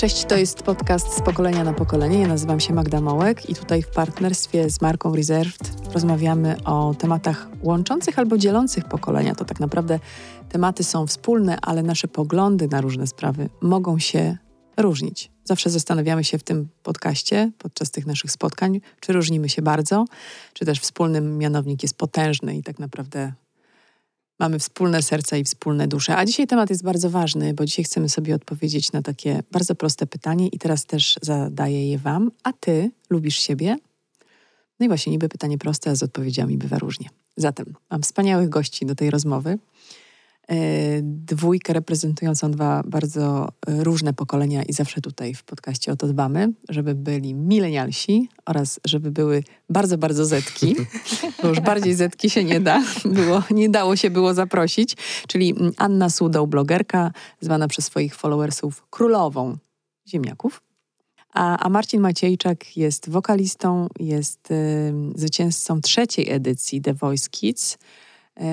Cześć, to jest podcast z pokolenia na pokolenie. Ja nazywam się Magda Mołek i tutaj w partnerstwie z marką Reserved rozmawiamy o tematach łączących albo dzielących pokolenia. To tak naprawdę tematy są wspólne, ale nasze poglądy na różne sprawy mogą się różnić. Zawsze zastanawiamy się w tym podcaście, podczas tych naszych spotkań, czy różnimy się bardzo, czy też wspólny mianownik jest potężny i tak naprawdę mamy wspólne serca i wspólne dusze. A dzisiaj temat jest bardzo ważny, bo dzisiaj chcemy sobie odpowiedzieć na takie bardzo proste pytanie i teraz też zadaję je Wam. A Ty lubisz siebie? No i właśnie niby pytanie proste, a z odpowiedziami bywa różnie. Zatem mam wspaniałych gości do tej rozmowy. E, dwójkę reprezentującą dwa bardzo e, różne pokolenia i zawsze tutaj w podcaście o to dbamy, żeby byli milenialsi oraz żeby były bardzo, bardzo zetki, bo już bardziej zetki się nie da, było, nie dało się było zaprosić, czyli Anna Sudą, blogerka, zwana przez swoich followersów królową ziemniaków. A, a Marcin Maciejczak jest wokalistą, jest y, zwycięzcą trzeciej edycji The Voice Kids,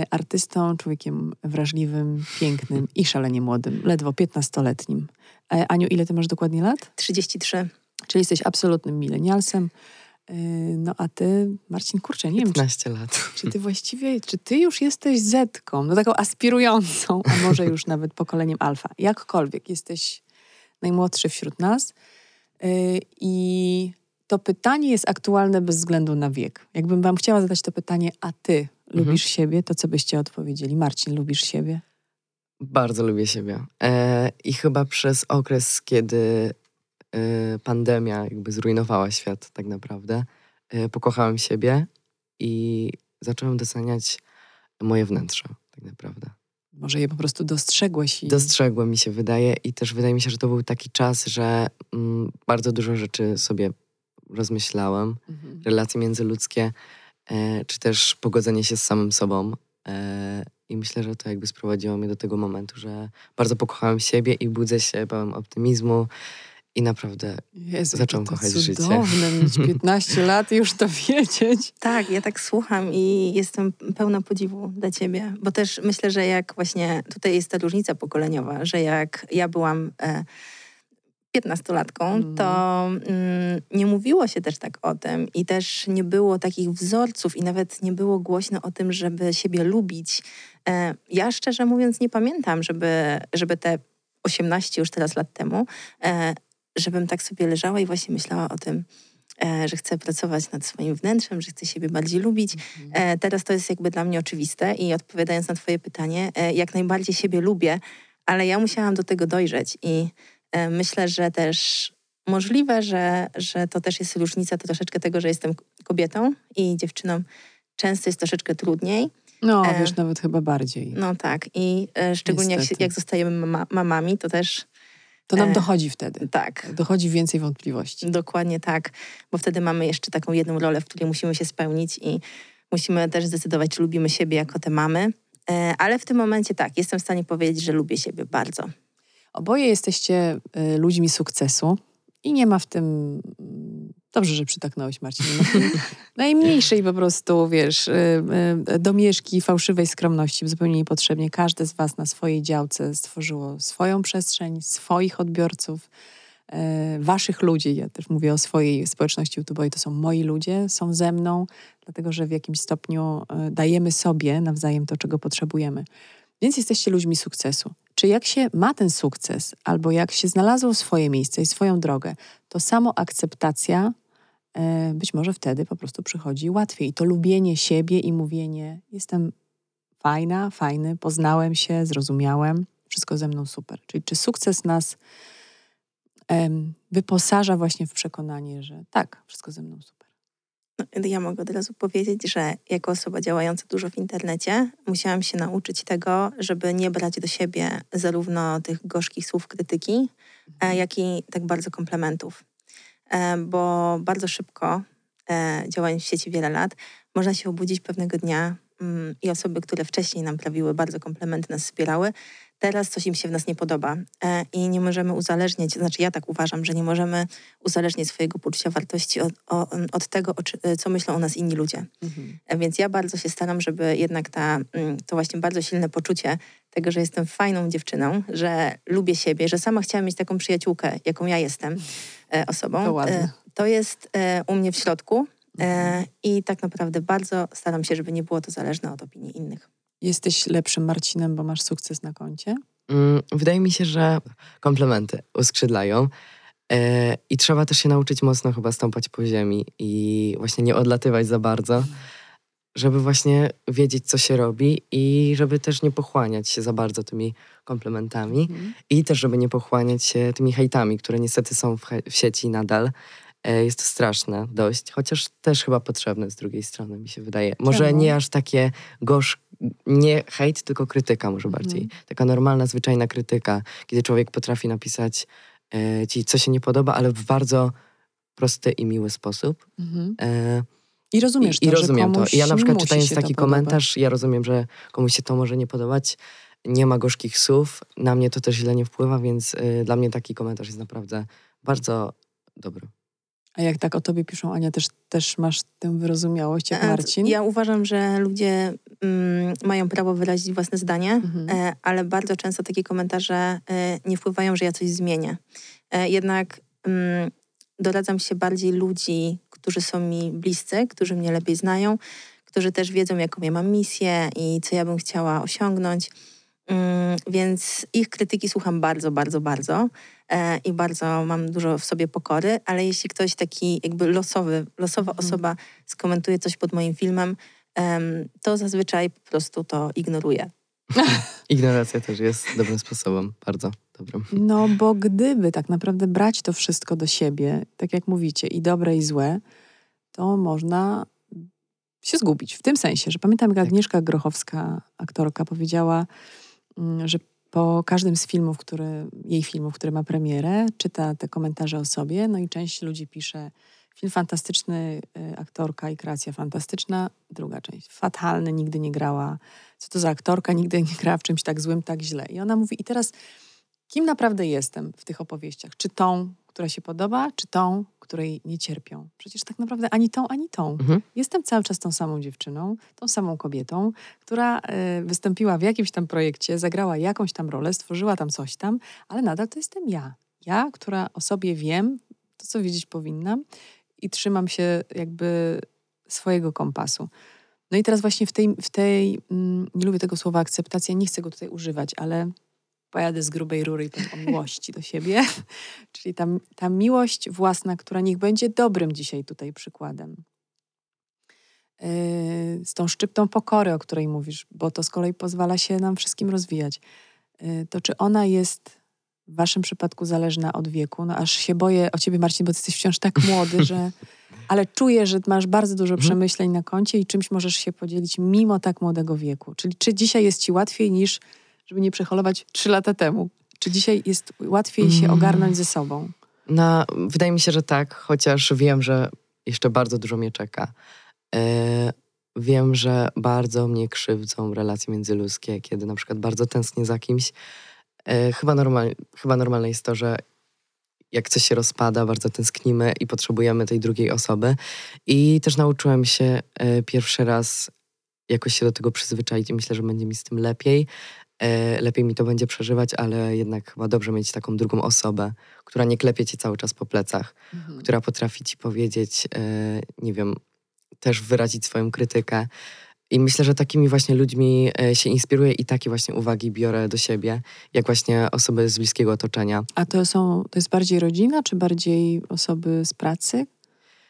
artystą, człowiekiem wrażliwym, pięknym i szalenie młodym, ledwo 15-letnim. E, Aniu, ile ty masz dokładnie lat? 33. Czyli jesteś absolutnym milenialsem. E, no a ty, Marcin, kurczę, nie 15 wiem. Czy, lat. Czy ty właściwie, czy ty już jesteś Zetką, no taką aspirującą, a może już nawet pokoleniem alfa. Jakkolwiek, jesteś najmłodszy wśród nas. I to pytanie jest aktualne bez względu na wiek. Jakbym wam chciała zadać to pytanie, a ty lubisz mhm. siebie, to co byście odpowiedzieli? Marcin, lubisz siebie? Bardzo lubię siebie. E, I chyba przez okres, kiedy e, pandemia jakby zrujnowała świat tak naprawdę, e, pokochałem siebie i zacząłem doceniać moje wnętrze tak naprawdę. Może je po prostu dostrzegłeś? I... Dostrzegłem, mi się wydaje i też wydaje mi się, że to był taki czas, że mm, bardzo dużo rzeczy sobie rozmyślałem. Mhm. Relacje międzyludzkie czy też pogodzenie się z samym sobą. E, I myślę, że to jakby sprowadziło mnie do tego momentu, że bardzo pokochałem siebie i budzę się pełen optymizmu. I naprawdę Jezu, zacząłem to kochać cudowne, życie. Cudowne mieć 15 lat i już to wiedzieć. Tak, ja tak słucham i jestem pełna podziwu dla ciebie, bo też myślę, że jak właśnie tutaj jest ta różnica pokoleniowa, że jak ja byłam e, piętnastolatką, to mm, nie mówiło się też tak o tym i też nie było takich wzorców i nawet nie było głośno o tym, żeby siebie lubić. E, ja szczerze mówiąc nie pamiętam, żeby, żeby te 18 już teraz lat temu, e, żebym tak sobie leżała i właśnie myślała o tym, e, że chcę pracować nad swoim wnętrzem, że chcę siebie bardziej lubić. Mhm. E, teraz to jest jakby dla mnie oczywiste i odpowiadając na twoje pytanie, e, jak najbardziej siebie lubię, ale ja musiałam do tego dojrzeć i myślę, że też możliwe, że, że to też jest różnica to troszeczkę tego, że jestem kobietą i dziewczyną często jest troszeczkę trudniej. No, e, wiesz, nawet chyba bardziej. No tak. I e, szczególnie jak, jak, zostajemy mama, mamami, to też... To nam e, dochodzi wtedy. Tak. Dochodzi więcej wątpliwości. Dokładnie tak, bo wtedy mamy jeszcze taką jedną rolę, w której musimy się spełnić i musimy też zdecydować, czy lubimy siebie jako te mamy. E, ale w tym momencie tak, jestem w stanie powiedzieć, że lubię siebie bardzo. Oboje jesteście y, ludźmi sukcesu i nie ma w tym. Mm, dobrze, że przytaknąłeś, Marcin. Najmniejszej po prostu, wiesz, y, y, domieszki fałszywej skromności zupełnie niepotrzebnie. Każde z Was na swojej działce stworzyło swoją przestrzeń, swoich odbiorców, Waszych ludzi. Ja też mówię o swojej społeczności YouTube, i to są moi ludzie, są ze mną, dlatego że w jakimś stopniu dajemy sobie nawzajem to, czego potrzebujemy. Więc jesteście ludźmi sukcesu. Czy jak się ma ten sukces, albo jak się znalazło swoje miejsce i swoją drogę, to samo akceptacja e, być może wtedy po prostu przychodzi łatwiej. I to lubienie siebie i mówienie: Jestem fajna, fajny, poznałem się, zrozumiałem, wszystko ze mną super. Czyli czy sukces nas wyposaża właśnie w przekonanie, że tak, wszystko ze mną super. Ja mogę od razu powiedzieć, że jako osoba działająca dużo w internecie, musiałam się nauczyć tego, żeby nie brać do siebie zarówno tych gorzkich słów krytyki, e, mhm. jak i tak bardzo komplementów. E, bo bardzo szybko, e, działając w sieci wiele lat, można się obudzić pewnego dnia mm, i osoby, które wcześniej nam prawiły bardzo komplementy, nas wspierały, teraz coś im się w nas nie podoba e, i nie możemy uzależniać, znaczy ja tak uważam, że nie możemy uzależniać swojego poczucia wartości od, od tego, co myślą o nas inni ludzie. Mhm. E, więc ja bardzo się staram, żeby jednak ta, to właśnie bardzo silne poczucie tego, że jestem fajną dziewczyną, że lubię siebie, że sama chciałam mieć taką przyjaciółkę, jaką ja jestem e, osobą. To, to jest u mnie w środku mhm. i tak naprawdę bardzo staram się, żeby nie było to zależne od opinii innych. Jesteś lepszym Marcinem, bo masz sukces na koncie? Mm, wydaje mi się, że komplementy uskrzydlają. E, I trzeba też się nauczyć mocno chyba stąpać po ziemi i właśnie nie odlatywać za bardzo, żeby właśnie wiedzieć, co się robi i żeby też nie pochłaniać się za bardzo tymi komplementami mhm. i też, żeby nie pochłaniać się tymi hejtami, które niestety są w, w sieci nadal. E, jest to straszne dość, chociaż też chyba potrzebne z drugiej strony, mi się wydaje. Może Czemu? nie aż takie gorzkie, nie hejt, tylko krytyka może mhm. bardziej. Taka normalna, zwyczajna krytyka, kiedy człowiek potrafi napisać e, ci, co się nie podoba, ale w bardzo prosty i miły sposób. Mhm. E, I rozumiesz to, I rozumiem to. I ja na przykład czytając taki komentarz, ja rozumiem, że komuś się to może nie podobać. Nie ma gorzkich słów, na mnie to też źle nie wpływa, więc y, dla mnie taki komentarz jest naprawdę bardzo dobry. A jak tak o tobie piszą, Ania, też, też masz tę wyrozumiałość jak Marcin? Ja uważam, że ludzie mm, mają prawo wyrazić własne zdanie, mhm. e, ale bardzo często takie komentarze e, nie wpływają, że ja coś zmienię. E, jednak mm, doradzam się bardziej ludzi, którzy są mi bliscy, którzy mnie lepiej znają, którzy też wiedzą, jaką ja mam misję i co ja bym chciała osiągnąć. Mm, więc ich krytyki słucham bardzo, bardzo, bardzo e, i bardzo mam dużo w sobie pokory, ale jeśli ktoś taki jakby losowy, losowa mhm. osoba skomentuje coś pod moim filmem, to zazwyczaj po prostu to ignoruję. Ignoracja też jest dobrym sposobem, bardzo dobrym. No bo gdyby tak naprawdę brać to wszystko do siebie, tak jak mówicie, i dobre i złe, to można się zgubić. W tym sensie, że pamiętam jak tak. Agnieszka Grochowska, aktorka, powiedziała, że po każdym z filmów, który, jej filmów, który ma premierę, czyta te komentarze o sobie, no i część ludzi pisze film fantastyczny, y, aktorka i kreacja fantastyczna. Druga część, fatalny, nigdy nie grała. Co to za aktorka, nigdy nie grała w czymś tak złym, tak źle. I ona mówi, i teraz kim naprawdę jestem w tych opowieściach? Czy tą, która się podoba, czy tą, której nie cierpią. Przecież tak naprawdę ani tą, ani tą. Mhm. Jestem cały czas tą samą dziewczyną, tą samą kobietą, która y, wystąpiła w jakimś tam projekcie, zagrała jakąś tam rolę, stworzyła tam coś tam, ale nadal to jestem ja. Ja, która o sobie wiem, to co wiedzieć powinnam i trzymam się jakby swojego kompasu. No i teraz właśnie w tej, w tej mm, nie lubię tego słowa akceptacja, nie chcę go tutaj używać, ale pojadę z grubej rury i powiem o miłości do siebie. Czyli ta, ta miłość własna, która niech będzie dobrym dzisiaj tutaj przykładem. Yy, z tą szczyptą pokory, o której mówisz, bo to z kolei pozwala się nam wszystkim rozwijać. Yy, to czy ona jest w waszym przypadku zależna od wieku? No aż się boję o ciebie, Marcin, bo ty jesteś wciąż tak młody, że... Ale czuję, że masz bardzo dużo mhm. przemyśleń na koncie i czymś możesz się podzielić mimo tak młodego wieku. Czyli czy dzisiaj jest ci łatwiej niż żeby nie przeholować trzy lata temu? Czy dzisiaj jest łatwiej się mm. ogarnąć ze sobą? No, wydaje mi się, że tak, chociaż wiem, że jeszcze bardzo dużo mnie czeka. E, wiem, że bardzo mnie krzywdzą relacje międzyludzkie, kiedy na przykład bardzo tęsknię za kimś. E, chyba, normal, chyba normalne jest to, że jak coś się rozpada, bardzo tęsknimy i potrzebujemy tej drugiej osoby. I też nauczyłem się e, pierwszy raz jakoś się do tego przyzwyczaić i myślę, że będzie mi z tym lepiej. E, lepiej mi to będzie przeżywać, ale jednak chyba dobrze mieć taką drugą osobę, która nie klepie ci cały czas po plecach, mhm. która potrafi ci powiedzieć, e, nie wiem, też wyrazić swoją krytykę. I myślę, że takimi właśnie ludźmi e, się inspiruję i takie właśnie uwagi biorę do siebie, jak właśnie osoby z bliskiego otoczenia. A to są, to jest bardziej rodzina, czy bardziej osoby z pracy,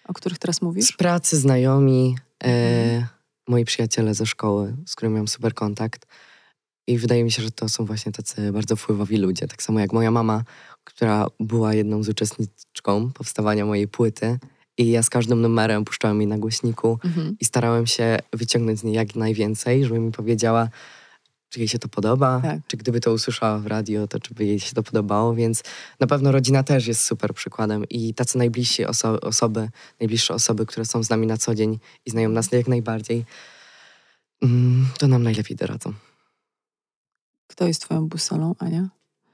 o których teraz mówisz? Z pracy, znajomi, mhm. e, moi przyjaciele ze szkoły, z którymi mam super kontakt. I wydaje mi się, że to są właśnie tacy bardzo wpływowi ludzie. Tak samo jak moja mama, która była jedną z uczestniczką powstawania mojej płyty. I ja z każdym numerem puszczałem jej na głośniku mhm. i starałem się wyciągnąć z niej jak najwięcej, żeby mi powiedziała, czy jej się to podoba, tak. czy gdyby to usłyszała w radio, to czy by jej się to podobało, więc na pewno rodzina też jest super przykładem i tacy najbliżsi oso osoby, najbliższe osoby, które są z nami na co dzień i znają nas jak najbardziej, Mm, to nam najlepiej doradzą. Kto jest twoją busolą, Ania?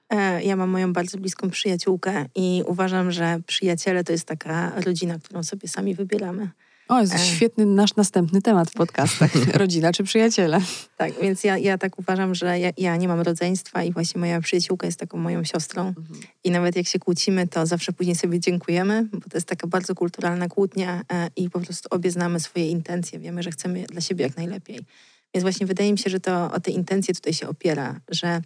E, ja mam moją bardzo bliską przyjaciółkę i uważam, że przyjaciele to jest taka rodzina, którą sobie sami wybieramy. O, jest świetny nasz następny temat w podcastach. Rodzina czy przyjaciele? Tak, więc ja, ja tak uważam, że ja, ja, nie mam rodzeństwa i właśnie moja przyjaciółka jest taką moją siostrą. Mhm. I nawet jak się kłócimy, to zawsze później sobie dziękujemy, bo to jest taka bardzo kulturalna kłótnia e, i po prostu obie znamy swoje intencje. Wiemy, że chcemy dla siebie jak najlepiej. Więc właśnie wydaje mi się, że to o te intencje tutaj się opiera, że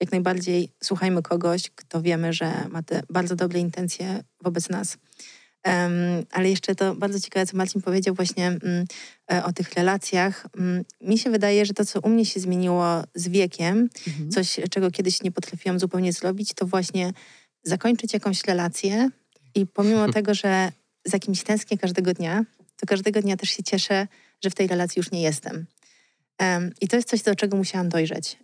jak najbardziej słuchajmy kogoś, kto wiemy, że ma te bardzo dobre intencje wobec nas. Um, ale jeszcze to bardzo ciekawe, co Marcin powiedział właśnie um, o tych relacjach. Um, mi się wydaje, że to, co u mnie się zmieniło z wiekiem, mhm. coś, czego kiedyś nie potrafiłam zupełnie zrobić, to właśnie zakończyć jakąś relację i pomimo tego, że za kimś tęsknię każdego dnia, to każdego dnia też się cieszę, że w tej relacji już nie jestem. I to jest coś, do czego musiałam dojrzeć.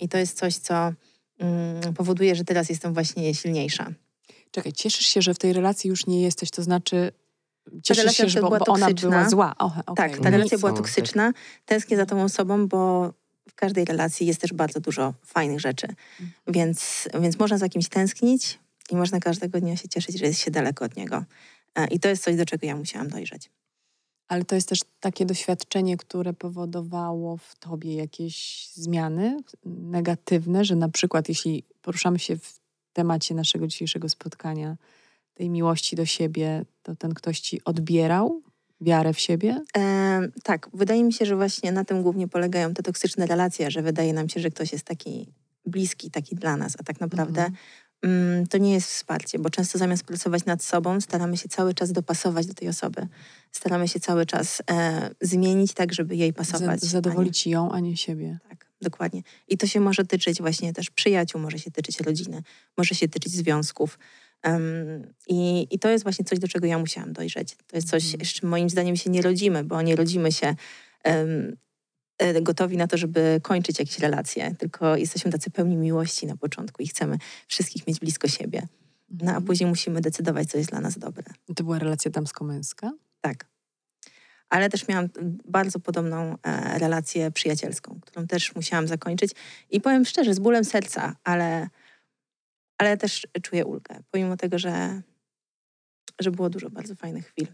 I to jest coś, co mm, powoduje, że teraz jestem właśnie silniejsza. Czekaj, cieszysz się, że w tej relacji już nie jesteś, to znaczy cieszysz się, że bo, bo ona była zła. Oh, okay. Tak, ta relacja była toksyczna. Tęsknię za tą osobą, bo w każdej relacji jest też bardzo dużo fajnych rzeczy. Mhm. Więc, więc można za kimś tęsknić i można każdego dnia się cieszyć, że jest się daleko od niego. E, I to jest coś, do czego ja musiałam dojrzeć. Ale to jest też takie doświadczenie, które powodowało w tobie jakieś zmiany negatywne, że na przykład jeśli poruszamy się w temacie naszego dzisiejszego spotkania, tej miłości do siebie, to ten ktoś ci odbierał wiarę w siebie? E, tak, wydaje mi się, że właśnie na tym głównie polegają te toksyczne relacje, że wydaje nam się, że ktoś jest taki bliski, taki dla nas, a tak naprawdę mhm. Mm, to nie jest wsparcie, bo często zamiast pracować nad sobą, staramy się cały czas dopasować do tej osoby. Staramy się cały czas e, zmienić tak, żeby jej pasować. zadowolić a ją, a nie siebie. Tak, dokładnie. I to się może tyczyć właśnie też przyjaciół, może się tyczyć rodziny, może się tyczyć związków. Um, i, I to jest właśnie coś, do czego ja musiałam dojrzeć. To jest coś, mm. z czym moim zdaniem się nie rodzimy, bo nie rodzimy się um, gotowi na to, żeby kończyć jakieś relacje, tylko jesteśmy tacy pełni miłości na początku i chcemy wszystkich mieć blisko siebie. No a mhm. później musimy decydować, co jest dla nas dobre. To była relacja damsko-męska? Tak. Ale też miałam bardzo podobną e, relację przyjacielską, którą też musiałam zakończyć. I powiem szczerze, z bólem serca, ale, ale też czuję ulgę, pomimo tego, że, że było dużo bardzo fajnych chwil.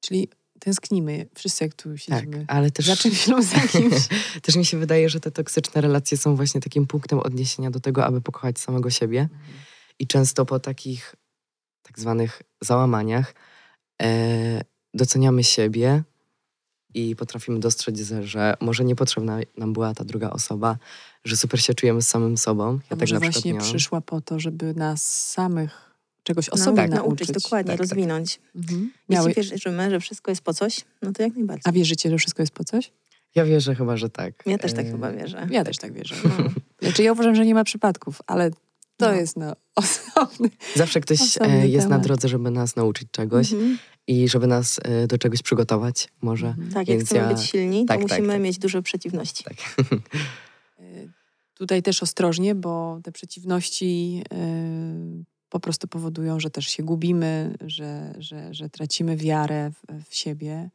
Czyli tęsknimy wszyscy, jak tu siedzimy. Tak, ale też... Za czymś lub za kimś. też mi się wydaje, że te toksyczne relacje są właśnie takim punktem odniesienia do tego, aby pokochać samego siebie. Mhm. I często po takich tak zwanych załamaniach e, doceniamy siebie i potrafimy dostrzec, że może niepotrzebna nam była ta druga osoba, że super się czujemy z samym sobą. Ja A tak może właśnie miałam. przyszła po to, żeby nas samych czegoś o no, sobie tak, nauczyć. nauczyć. Dokładnie, tak, tak. rozwinąć. Tak. Mhm. Jeśli Miały... wierzymy, że wszystko jest po coś, no to jak najbardziej. A wierzycie, że wszystko jest po coś? Ja wierzę chyba, że tak. Ja też tak e... chyba wierzę. Ja też tak wierzę. No. Znaczy ja uważam, że nie ma przypadków, ale to no. jest no, osobny Zawsze ktoś e, osobny jest temat. na drodze, żeby nas nauczyć czegoś mhm. i żeby nas e, do czegoś przygotować może. Mhm. Tak, Więc jak chcemy ja... być silni, tak, to tak, musimy tak. mieć dużo przeciwności. Tak. Tutaj też ostrożnie, bo te przeciwności po prostu powodują, że też się gubimy, że, że, że tracimy wiarę w, w siebie.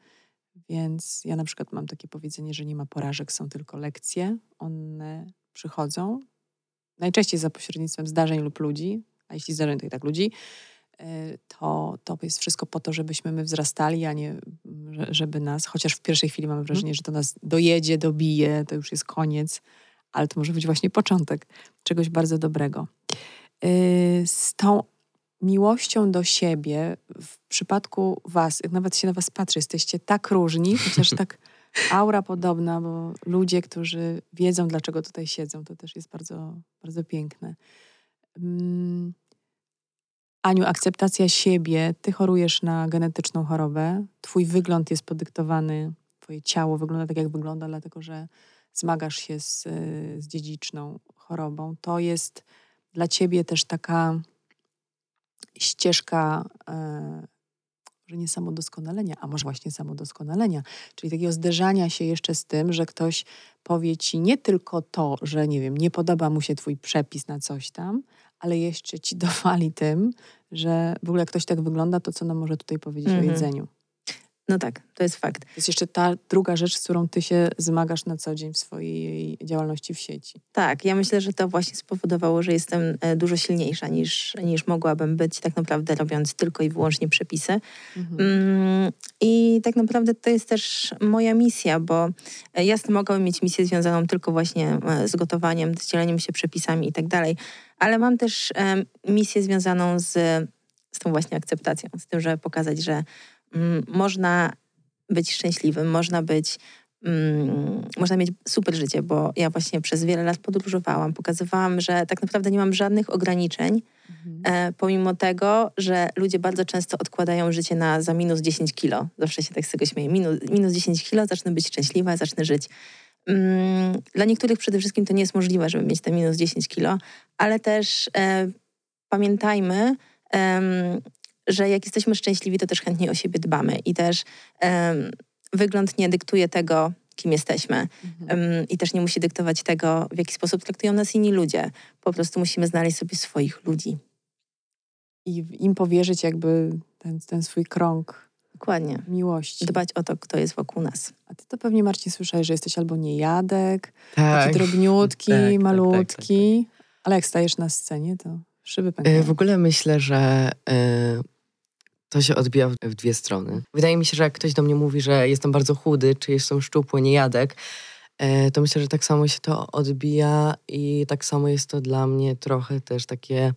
Więc ja na przykład mam takie powiedzenie, że nie ma porażek, są tylko lekcje. One przychodzą najczęściej za pośrednictwem zdarzeń lub ludzi, a jeśli zdarzeń, to i tak ludzi, e, to, to jest wszystko po to, żebyśmy my wzrastali, a nie żeby nas, chociaż w pierwszej chwili mamy wrażenie, że to nas dojedzie, dobije, to już jest koniec, ale to może być właśnie początek czegoś bardzo dobrego. Y, z tą miłością do siebie, w przypadku Was, jak nawet się na Was patrzy, jesteście tak różni, chociaż tak aura podobna, bo ludzie, którzy wiedzą, dlaczego tutaj siedzą, to też jest bardzo, bardzo piękne. Mm. Aniu, akceptacja siebie. Ty chorujesz na genetyczną chorobę. Twój wygląd jest podyktowany, twoje ciało wygląda tak, jak wygląda, dlatego że zmagasz się z, z dziedziczną chorobą. To jest dla ciebie też taka ścieżka, e, może nie samodoskonalenia, a może właśnie samodoskonalenia, czyli takiego zderzania się jeszcze z tym, że ktoś powie ci nie tylko to, że nie wiem, nie podoba mu się twój przepis na coś tam, ale jeszcze ci dowali tym, że w ogóle jak ktoś tak wygląda, to co nam może tutaj powiedzieć mm -hmm. o mhm. jedzeniu? No tak, to jest fakt. To jest jeszcze ta druga rzecz, z którą ty się zmagasz na co dzień w swojej działalności w sieci. Tak, ja myślę, że to właśnie spowodowało, że jestem e, dużo silniejsza niż, niż mogłabym być, tak naprawdę robiąc tylko i wyłącznie przepisy. Mhm. Mm, I tak naprawdę to jest też moja misja, bo e, jasne, mogłabym mieć misję związaną tylko właśnie e, z gotowaniem, z dzieleniem się przepisami i tak dalej, ale mam też misję związaną z, z tą właśnie akceptacją, z tym, żeby pokazać, że można być szczęśliwym, można być Mm, można mieć super życie, bo ja właśnie przez wiele lat podróżowałam, pokazywałam, że tak naprawdę nie mam żadnych ograniczeń, mhm. e, pomimo tego, że ludzie bardzo często odkładają życie na za minus 10 kilo. Zawsze się tak z tego śmieję. Minus, minus 10 kilo, zacznę być szczęśliwa, zacznę żyć. Mm, dla niektórych przede wszystkim to nie jest możliwe, żeby mieć te minus 10 kilo, ale też e, pamiętajmy, że jak jesteśmy szczęśliwi, to też chętnie o siebie dbamy i też wygląd nie dyktuje tego, kim jesteśmy. Mhm. I też nie musi dyktować tego, w jaki sposób traktują nas inni ludzie. Po prostu musimy znaleźć sobie swoich ludzi. I im powierzyć jakby ten, ten swój krąg Dokładnie. miłości. Dbać o to, kto jest wokół nas. A ty to pewnie, Marcin, słyszałeś, że jesteś albo niejadek, tak. taki drobniutki, tak, tak malutki. Tak, tak, tak, Ale jak stajesz na scenie, to szyby pękają. E, w ogóle myślę, że... Y to się odbija w dwie strony. Wydaje mi się, że jak ktoś do mnie mówi, że jestem bardzo chudy, czy jestem szczupły, niejadek, e, to myślę, że tak samo się to odbija i tak samo jest to dla mnie trochę też takie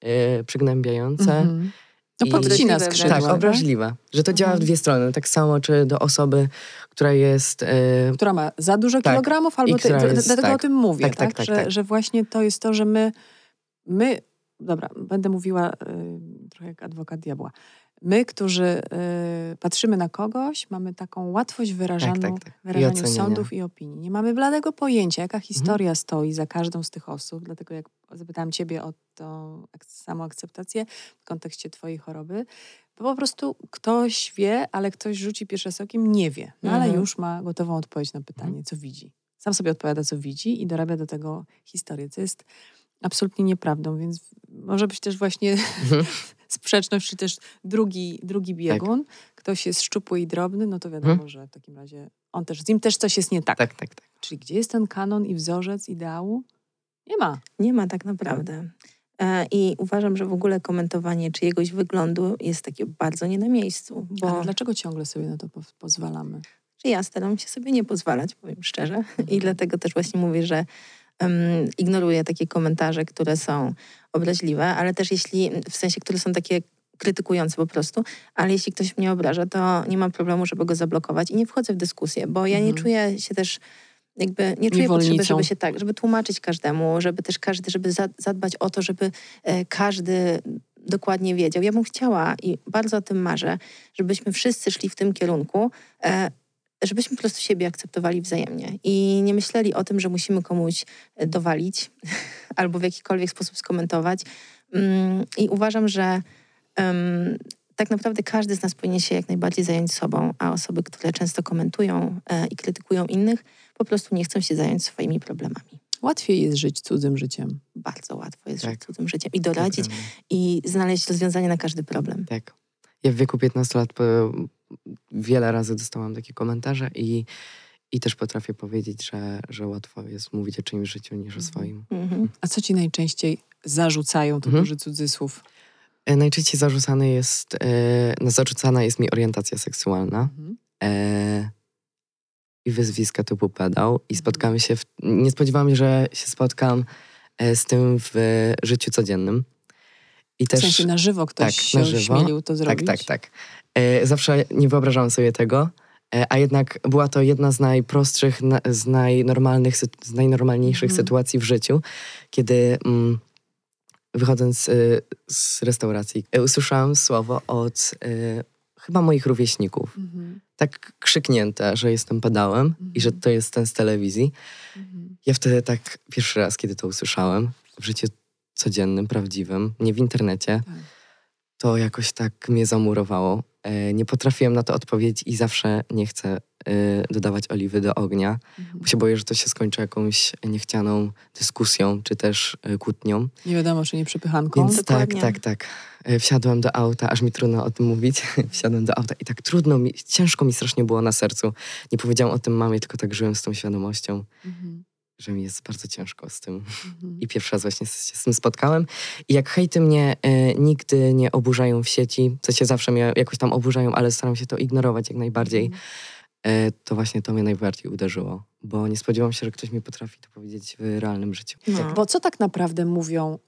e, przygnębiające. Mm-hmm. No podcina skrzydła. Tak, obraźliwe. Że to działa w dwie strony. Tak samo, czy do osoby, która jest... E, która ma za dużo tak, kilogramów, albo ty, jest, dlatego tak, o tym mówię, tak, tak, tak, tak że, tak. że właśnie to jest to, że my, my dobra, będę mówiła y, trochę jak adwokat diabła. My, którzy y, patrzymy na kogoś, mamy taką łatwość wyrażania tak, tak, tak. sądów i opinii. Nie mamy bladego pojęcia, jaka mhm. historia mhm. stoi za każdą z tych osób. Dlatego jak zapytałam ciebie o tą samoakceptację w kontekście twojej choroby, bo po prostu ktoś wie, ale ktoś rzuci pierwszy okiem, nie wie. No mhm. ale już ma gotową odpowiedź na pytanie, mhm. co widzi. Sam sobie odpowiada, co widzi i dorabia do tego historię, co jest absolutnie nieprawdą, więc może być też właśnie mhm. sprzeczność, czy też drugi, drugi tak. biegun. Tak. Ktoś jest szczupły i drobny, no to wiadomo, mhm. że w takim razie on też, z nim też coś jest nie tak. Tak, tak, tak. Czyli gdzie jest ten kanon i wzorzec ideału? Nie ma. Nie ma tak naprawdę. E, I uważam, że w ogóle komentowanie czyjegoś wyglądu jest takie bardzo nie na miejscu. Bo... Ale dlaczego ciągle sobie na to po pozwalamy? Że ja staram się sobie nie pozwalać, powiem szczerze. I dlatego też właśnie mówię, że um, ignoruję takie komentarze, które są obraźliwe, ale też jeśli, w sensie, które są takie krytykujące po prostu, ale jeśli ktoś mnie obraża, to nie mam problemu, żeby go zablokować i nie wchodzę w dyskusję, bo ja nie mhm. czuję się też jakby nie czuję potrzeby, żeby się tak, żeby tłumaczyć każdemu, żeby też każdy, żeby zadbać o to, żeby e, każdy dokładnie wiedział. Ja bym chciała i bardzo o tym marzę, żebyśmy wszyscy szli w tym kierunku, e, żebyśmy po prostu siebie akceptowali wzajemnie i nie myśleli o tym, że musimy komuś e, dowalić albo w jakikolwiek sposób skomentować. Mm, I uważam, że um, tak naprawdę każdy z nas powinien się jak najbardziej zająć sobą, a osoby, które często komentują e, i krytykują innych, po prostu nie chcą się zająć swoimi problemami. Łatwiej jest żyć cudzym życiem. Bardzo łatwo jest tak. żyć cudzym życiem i doradzić tak, i znaleźć rozwiązanie na każdy problem. Tak. Ja w wieku 15 lat wiele razy dostałam takie komentarze i, i też potrafię powiedzieć, że, że łatwo jest mówić o czyimś życiu niż o mhm. swoim. Mhm. A co ci najczęściej zarzucają, to mhm. duży cudzysłów? E, najczęściej zarzucany jest, e, no, zarzucana jest mi orientacja seksualna mhm. e, i wyzwiska typu pedał. I mhm. spotkamy się, w, nie spodziewałam się, że się spotkam e, z tym w życiu codziennym. I też, w sensie na żywo ktoś tak, się na żywo. to tak, zrobić? Tak, tak, tak. E, zawsze nie wyobrażałam sobie tego, e, a jednak była to jedna z najprostszych, z, najnormalnych, z najnormalniejszych mm. sytuacji w życiu, kiedy mm, wychodząc y, z restauracji y, usłyszałam słowo od y, chyba moich rówieśników. Mm. Tak krzyknięte, że jestem pedałem i że mhm. to jest ten z telewizji. -hmm. Ja wtedy tak pierwszy raz, kiedy to usłyszałem w życiu codziennym, prawdziwym, nie w internecie, tak. to jakoś tak mnie zamurowało. E, nie potrafiłem na to odpowiedzieć i zawsze nie chcę dodawać oliwy do ognia, mhm. bo się boję, że to się skończy jakąś niechcianą dyskusją, czy też y, kłótnią. Nie wiadomo, czy nie przepychanką. Więc tak, tak, tak. Wsiadłam do auta, aż mi trudno o tym mówić. Wsiadłam do auta i tak trudno mi, ciężko mi strasznie było na sercu. Nie powiedziałam o tym mamie, tylko tak żyłem z tą świadomością. Mhm że mi jest bardzo ciężko z tym. Mhm. I pierwszy raz właśnie się z tym spotkałem. I jak hejty mnie e, nigdy nie oburzają w sieci, co się zawsze mnie jakoś tam oburzają, ale staram się to ignorować jak najbardziej, mhm. e, to właśnie to mnie najbardziej uderzyło. Bo nie spodziewałam się, że ktoś mi potrafi to powiedzieć w realnym życiu. No. Tak, bo co tak naprawdę mówią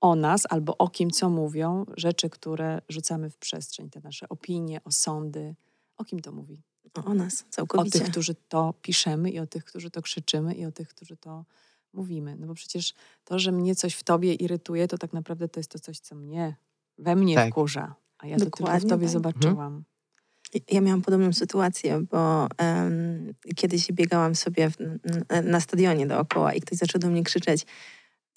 o nas albo o kim, co mówią, rzeczy, które rzucamy w przestrzeń, te nasze opinie, osądy. O kim to mówi? O nas, całkowicie. O tych, którzy to piszemy i o tych, którzy to krzyczymy i o tych, którzy to mówimy. No bo przecież to, że mnie coś w tobie irytuje, to tak naprawdę to jest to coś, co mnie, we mnie tak. wkurza. A ja Dokładnie to tylko w tobie tak. zobaczyłam. Mhm. Ja miałam podobną sytuację, bo um, kiedyś biegałam sobie w, na stadionie dookoła i ktoś zaczął do mnie krzyczeć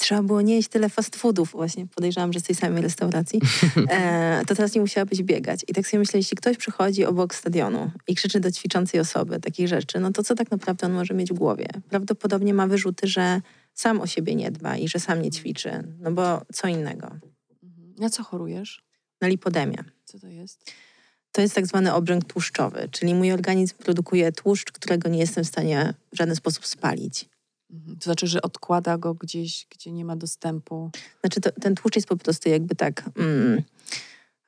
trzeba było nie jeść tyle fast foodów, właśnie podejrzewam, że z tej samej restauracji, e, to teraz nie musiałabyś biegać. I tak sobie myślę, jeśli ktoś przychodzi obok stadionu i krzyczy do ćwiczącej osoby takich rzeczy, no to co tak naprawdę on może mieć w głowie? Prawdopodobnie ma wyrzuty, że sam o siebie nie dba i że sam nie ćwiczy, no bo co innego. Na co chorujesz? Na lipodemię. Co to jest? To jest tak zwany obrzęk tłuszczowy, czyli mój organizm produkuje tłuszcz, którego nie jestem w stanie w żaden sposób spalić. Mhm. To znaczy, że odkłada go gdzieś, gdzie nie ma dostępu. Znaczy, to, ten tłuszcz jest po prostu jakby tak mm,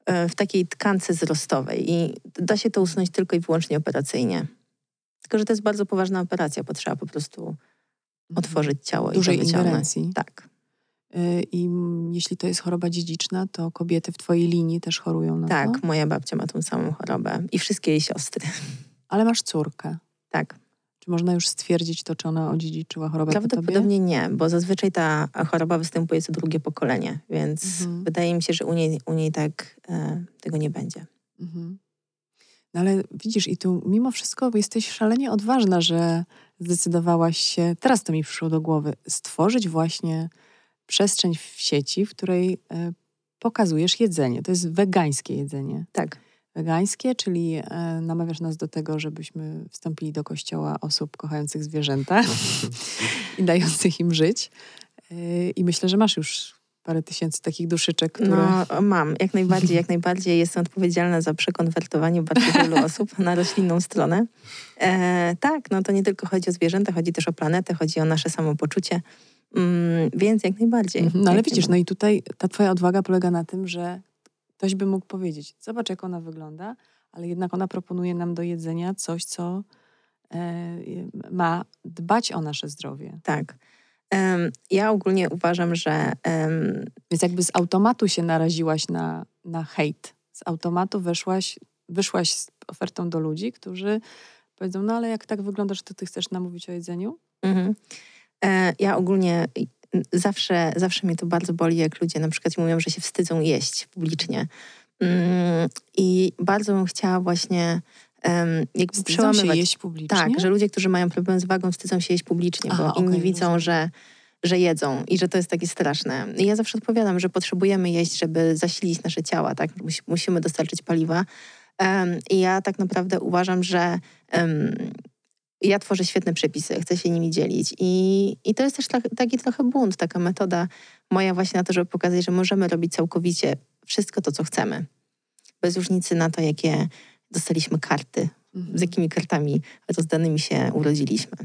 e, w takiej tkance wzrostowej i da się to usunąć tylko i wyłącznie operacyjnie. Tylko, że to jest bardzo poważna operacja, bo trzeba po prostu mhm. otworzyć ciało Dużej i to ingerencji. Tak. E, I jeśli to jest choroba dziedziczna, to kobiety w twojej linii też chorują na tak, to? Tak, moja babcia ma tą samą chorobę i wszystkie jej siostry. Ale masz córkę. Tak. Czy można już stwierdzić to, czy ona odziedziczyła chorobę Prawdopodobnie nie, bo zazwyczaj ta choroba występuje co drugie pokolenie, więc mhm. wydaje mi się, że u niej, u niej tak e, tego nie będzie. Mhm. No ale widzisz, i tu mimo wszystko jesteś szalenie odważna, że zdecydowałaś się, teraz to mi przyszło do głowy, stworzyć właśnie przestrzeń w sieci, w której e, pokazujesz jedzenie. To jest wegańskie jedzenie. Tak wegańskie, czyli e, namawiasz nas do tego, żebyśmy wstąpili do kościoła osób kochających zwierzęta i dających im żyć. E, I myślę, że masz już parę tysięcy takich duszyczek, które... No, mam. Jak najbardziej, jak najbardziej. Jestem odpowiedzialna za przekonwertowanie bardzo wielu osób na roślinną stronę. E, tak, no to nie tylko chodzi o zwierzęta, chodzi też o planetę, chodzi o nasze samopoczucie. Mm, więc jak najbardziej. Mhm. No ale widzisz, no i tutaj ta twoja odwaga polega na tym, że Ktoś by mógł powiedzieć, zobacz jak ona wygląda, ale jednak ona proponuje nam do jedzenia coś, co e, ma dbać o nasze zdrowie. Tak. Um, ja ogólnie uważam, że... Um... Więc jakby z automatu się naraziłaś na, na hejt. Z automatu weszłaś, wyszłaś z ofertą do ludzi, którzy powiedzą, no ale jak tak wyglądasz, to ty chcesz namówić o jedzeniu? Mhm. E, ja ogólnie zawsze, zawsze mnie to bardzo boli, jak ludzie na przykład mówią, że się wstydzą jeść publicznie. Mm, I bardzo bym chciała właśnie um, jakby wstydzą przełamywać. się jeść publicznie? Tak, że ludzie, którzy mają problem z wagą, wstydzą się jeść publicznie, Aha, bo inni okay, widzą, że że jedzą i że to jest takie straszne. I ja zawsze odpowiadam, że potrzebujemy jeść, żeby zasilić nasze ciała, tak? Musimy dostarczyć paliwa. Um, I ja tak naprawdę uważam, że um, ja tworzę świetne przepisy, chcę się nimi dzielić. I, i to jest też taki trochę bunt, taka metoda moja właśnie na to, żeby pokazać, że możemy robić całkowicie wszystko to, co chcemy. Bez różnicy na to, jakie dostaliśmy karty, mhm. z jakimi kartami rozdanymi się urodziliśmy.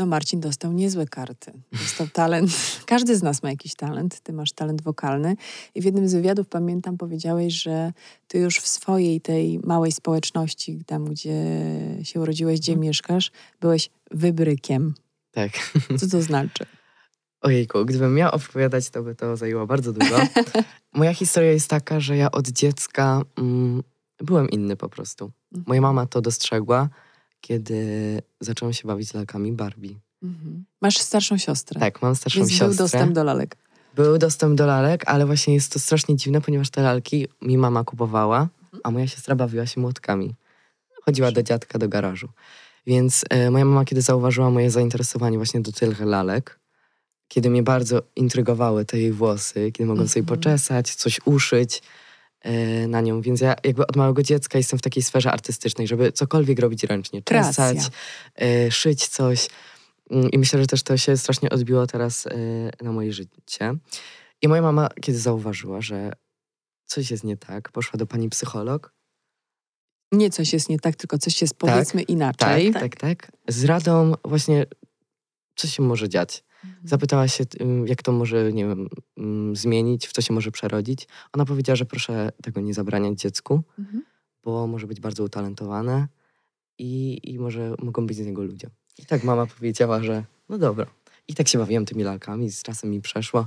No Marcin dostał niezłe karty. Dostał talent. Każdy z nas ma jakiś talent. Ty masz talent wokalny. I w jednym z wywiadów pamiętam powiedziałeś, że ty już w swojej tej małej społeczności, tam gdzie się urodziłeś, gdzie mhm. mieszkasz, byłeś wybrykiem. Tak. Co to znaczy? Ojejku, gdybym miał opowiadać, to by to zajęło bardzo długo. Moja historia jest taka, że ja od dziecka mm, byłem inny po prostu. Mhm. Moja mama to dostrzegła kiedy zacząłem się bawić lalkami Barbie. Mhm. Masz starszą siostrę. Tak, mam starszą Więc siostrę. był dostęp do lalek. Był dostęp do lalek, ale właśnie jest to strasznie dziwne, ponieważ te lalki mi mama kupowała, mhm. a moja siostra bawiła się młotkami. Chodziła do dziadka do garażu. Więc e, moja mama, kiedy zauważyła moje zainteresowanie właśnie do tych lalek, kiedy mnie bardzo intrygowały te jej włosy, kiedy mogłam sobie mhm. poczesać, coś uszyć, na nią, więc ja jakby od małego dziecka jestem w takiej sferze artystycznej, żeby cokolwiek robić ręcznie, czesać, e, szyć coś. Mm, I myślę, że też to się strasznie odbiło teraz e, na moje życie. I moja mama, kiedy zauważyła, że coś jest nie tak, poszła do pani psycholog. Nie coś jest nie tak, tylko coś jest powiedzmy tak, inaczej. Tak, tak, tak. Z radą właśnie, co się może dziać. Mhm. Zapytała się, jak to może, nie wiem, zmienić, w co się może przerodzić. Ona powiedziała, że proszę tego nie zabraniać dziecku, mhm. bo może być bardzo utalentowane i, i może mogą być z niego ludzie. I tak mama powiedziała, że no dobra. I tak się bawiłam tymi lalkami, z czasem mi przeszło.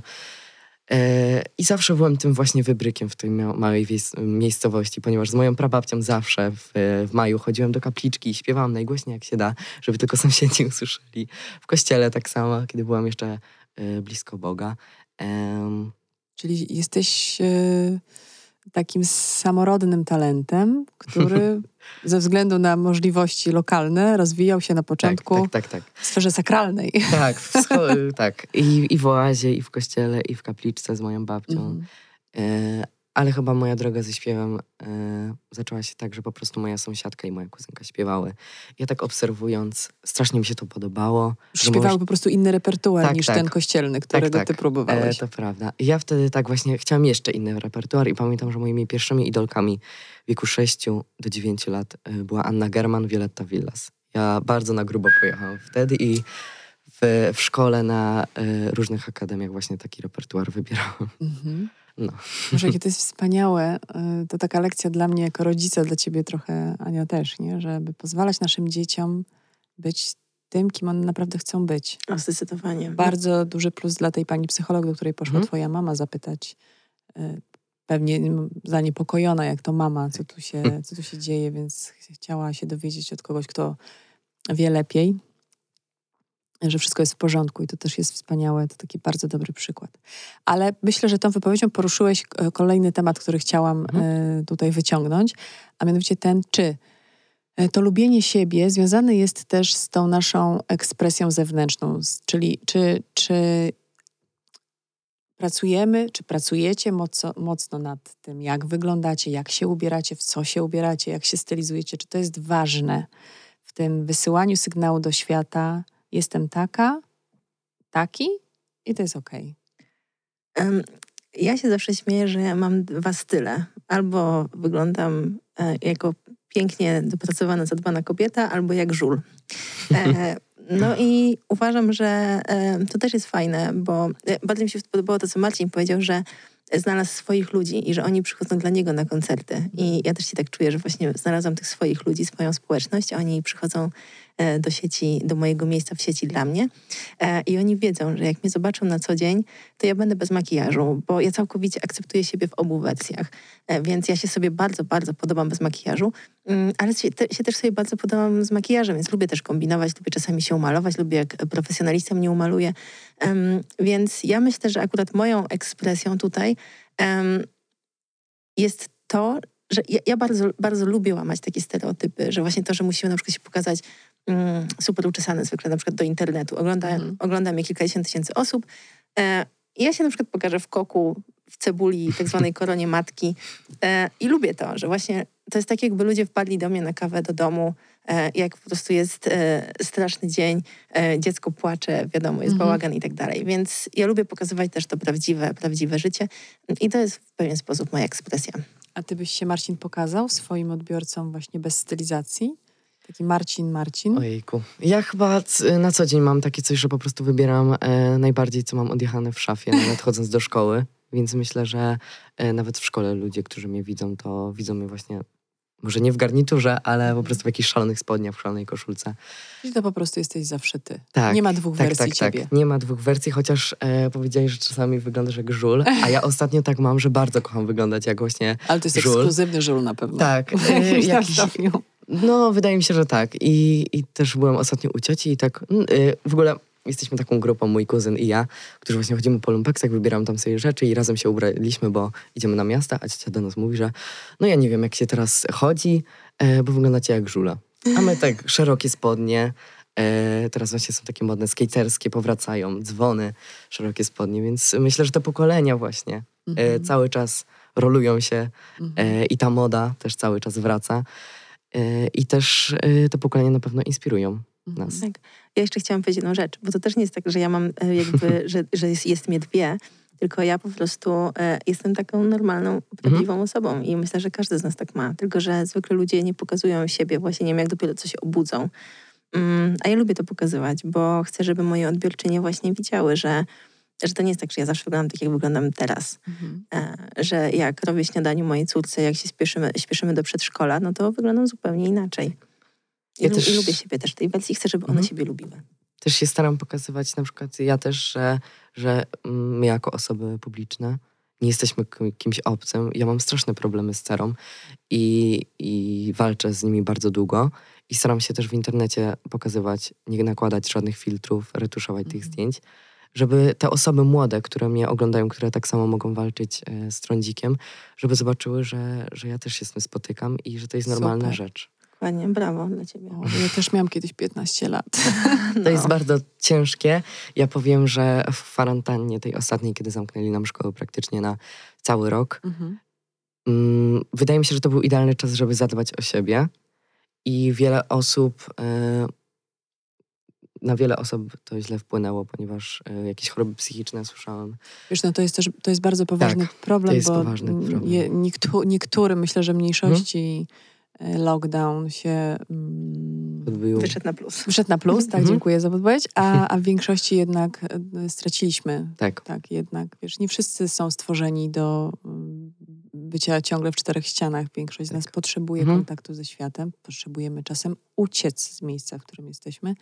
E, I zawsze byłem tym właśnie wybrykiem w tej małej miejscowości, ponieważ z moją prababcią zawsze w, w maju chodziłem do kapliczki i śpiewałam najgłośniej jak się da, żeby tylko sąsiedzi usłyszeli. W kościele tak samo, kiedy byłam jeszcze e, blisko Boga. Czyli jesteś e, takim samorodnym talentem, który ze względu na możliwości lokalne rozwijał się na tak, początku tak, tak, tak, w sferze sakralnej. Tak, w tak. I, I w oazie, i w kościele, i w kapliczce z moją babcią. Mm. Ale chyba moja droga ze śpiewem e, zaczęła się tak, że po prostu moja sąsiadka i moja kuzynka śpiewały. Ja tak obserwując, strasznie mi się to podobało. Śpiewały może... po prostu inny repertuar tak, niż tak. ten kościelny, którego tak, ty tak. próbowałeś. E, to prawda. Ja wtedy tak właśnie chciałam jeszcze inny repertuar i pamiętam, że moimi pierwszymi idolkami w wieku 6 do 9 lat e, była Anna German, Violetta Villas. Ja bardzo na grubo pojechałam wtedy i w, w szkole na y, różnych akademiach właśnie taki repertuar wybierałam. Mhm. No. Może jakie to jest wspaniałe. Y, to taka lekcja dla mnie jako rodzica, dla ciebie trochę, Ania też, nie? Żeby pozwalać naszym dzieciom być tym, kim one naprawdę chcą być. O, zdecydowanie. Bardzo duży plus dla tej pani psycholog, do której poszła mhm. twoja mama zapytać. Y, pewnie zaniepokojona, jak to mama, co tu, się, co tu się dzieje, więc chciała się dowiedzieć od kogoś, kto wie lepiej że wszystko jest w porządku i to też jest wspaniałe, to taki bardzo dobry przykład. Ale myślę, że tą wypowiedzią poruszyłeś e, kolejny temat, który chciałam mhm. E, tutaj wyciągnąć, a mianowicie ten, czy e, to lubienie siebie związane jest też z tą naszą ekspresją zewnętrzną, czyli czy, czy pracujemy, czy pracujecie mocno, mocno nad tym, jak wyglądacie, jak się ubieracie, w co się ubieracie, jak się stylizujecie, czy to jest ważne w tym wysyłaniu sygnału do świata, jestem taka, taki i to jest okej. Okay. Ja się zawsze śmieję, że mam dwa style. Albo wyglądam e, jako pięknie dopracowana, zadbana kobieta, albo jak żul. E, no i uważam, że e, to też jest fajne, bo bardzo mi się podobało to, co Marcin powiedział, że znalazł swoich ludzi i że oni przychodzą dla niego na koncerty. I ja też się tak czuję, że właśnie znalazłam tych swoich ludzi, swoją społeczność, oni przychodzą do sieci, do mojego miejsca w sieci dla mnie. E, I oni wiedzą, że jak mnie zobaczą na co dzień, to ja będę bez makijażu, bo ja całkowicie akceptuję siebie w obu wersjach. E, więc ja się sobie bardzo, bardzo podobam bez makijażu, mm, ale się też sobie bardzo podobam z makijażem, więc lubię też kombinować, lubię czasami się umalować, lubię jak profesjonalista mnie umaluje. Więc ja myślę, że akurat moją ekspresją tutaj jest to, że ja, ja, bardzo, bardzo lubię łamać takie stereotypy, że właśnie to, że musimy na przykład się pokazać mm, super uczesane zwykle na przykład do internetu. Ogląda, mm. Ogląda mnie kilkadziesiąt tysięcy osób. E, ja się na przykład pokażę w koku, w cebuli, tak zwanej koronie matki e, i lubię to, że właśnie to jest tak jakby ludzie wpadli do mnie na kawę do domu, e, jak po prostu jest e, straszny dzień, e, dziecko płacze, wiadomo, jest mm bałagan i tak dalej. Więc ja lubię pokazywać też to prawdziwe, prawdziwe życie i to jest w pewien sposób moja ekspresja. A ty byś się, Marcin, pokazał swoim odbiorcom właśnie bez stylizacji? Taki Marcin, Marcin. Ojejku. Ja chyba na co dzień mam takie coś, że po prostu wybieram e, najbardziej, co mam odjechane w szafie, nawet chodząc do szkoły. Więc myślę, że e, nawet w szkole ludzie, którzy mnie widzą, to widzą mnie właśnie może nie w garniturze, ale po prostu w jakichś szalonych spodniach, w szalonej koszulce. Czyli to po prostu jesteś zawsze ty. Tak. Nie ma dwóch tak, wersji tak, ciebie. Tak, nie ma dwóch wersji, chociaż e, powiedziałeś, że czasami wyglądasz jak żul, a ja ostatnio tak mam, że bardzo kocham wyglądać jak właśnie Ale to jest żul. ekskluzywny żul na pewno. Tak. E, jakiś, no, wydaje mi się, że tak. I, i też byłem ostatnio u cioci i tak mm, y, w ogóle jesteśmy taką grupą, mój kuzyn i ja, którzy właśnie chodzimy po lumpeksach, wybieramy tam sobie rzeczy i razem się ubraliśmy, bo idziemy na miasta, a ciocia do nas mówi, że no ja nie wiem, jak się teraz chodzi, e, bo wyglądacie jak żula. A my tak szerokie spodnie, e, teraz właśnie są takie modne, skaterskie, powracają, dzwony, szerokie spodnie, więc myślę, że te pokolenia właśnie e, mhm. cały czas rolują się Mhm. e, i ta moda też cały czas wraca. E, I też e, to pokolenie na pewno inspirują Mhm. nas. Tak. Ja jeszcze chciałam powiedzieć jedną rzecz, bo to też nie jest tak, że ja mam e, jakby, że, że jest, jest mnie dwie, tylko ja po prostu e, jestem taką normalną, prawdziwą osobą i myślę, że każdy z nas tak ma, tylko że zwykle ludzie nie pokazują siebie właśnie, nie wiem, jak dopiero coś obudzą. Mm, a ja lubię to pokazywać, bo chcę, żeby moje odbiorczynie właśnie widziały, że, że to nie jest tak, że ja zawsze wyglądam tak, jak wyglądam teraz. Mhm. E, że jak robię śniadanie mojej córce, jak się spieszymy, śpieszymy do przedszkola, no to wyglądam zupełnie inaczej. I, Ja lu- też- I lubię siebie też w tej wersji, chcę, żeby one Mhm. siebie lubiły. Też się staram pokazywać, na przykład ja też, że, że mm, my jako osoby publiczne nie jesteśmy kimś obcym. Ja mam straszne problemy z cerą i, i walczę z nimi bardzo długo. I staram się też w internecie pokazywać, nie nakładać żadnych filtrów, retuszować tych Mhm. zdjęć, żeby te osoby młode, które mnie oglądają, które tak samo mogą walczyć e, z trądzikiem, żeby zobaczyły, że, że ja też się z tym spotykam i że to jest normalna Super. rzecz. Dokładnie, brawo dla ciebie. O, ja też miałam kiedyś 15 lat. To No. jest bardzo ciężkie. Ja powiem, że w kwarantannie tej ostatniej, kiedy zamknęli nam szkołę praktycznie na cały rok, Mhm. mm, wydaje mi się, że to był idealny czas, żeby zadbać o siebie. I wiele osób, e, na wiele osób to źle wpłynęło, ponieważ e, jakieś choroby psychiczne słyszałem. Wiesz, no to jest też to jest bardzo poważny problem, jest bo poważny problem. Je, niektó, niektórym, myślę, że mniejszości e, lockdown się mm, Odbył. Wyszedł na plus. wyszedł na plus, tak, Mhm. dziękuję za podpowiedź, a, a w większości jednak e, straciliśmy. Tak. Tak, jednak, wiesz, nie wszyscy są stworzeni do mm, bycia ciągle w czterech ścianach. Większość z nas Tak. potrzebuje Mhm. kontaktu ze światem, potrzebujemy czasem uciec z miejsca, w którym jesteśmy,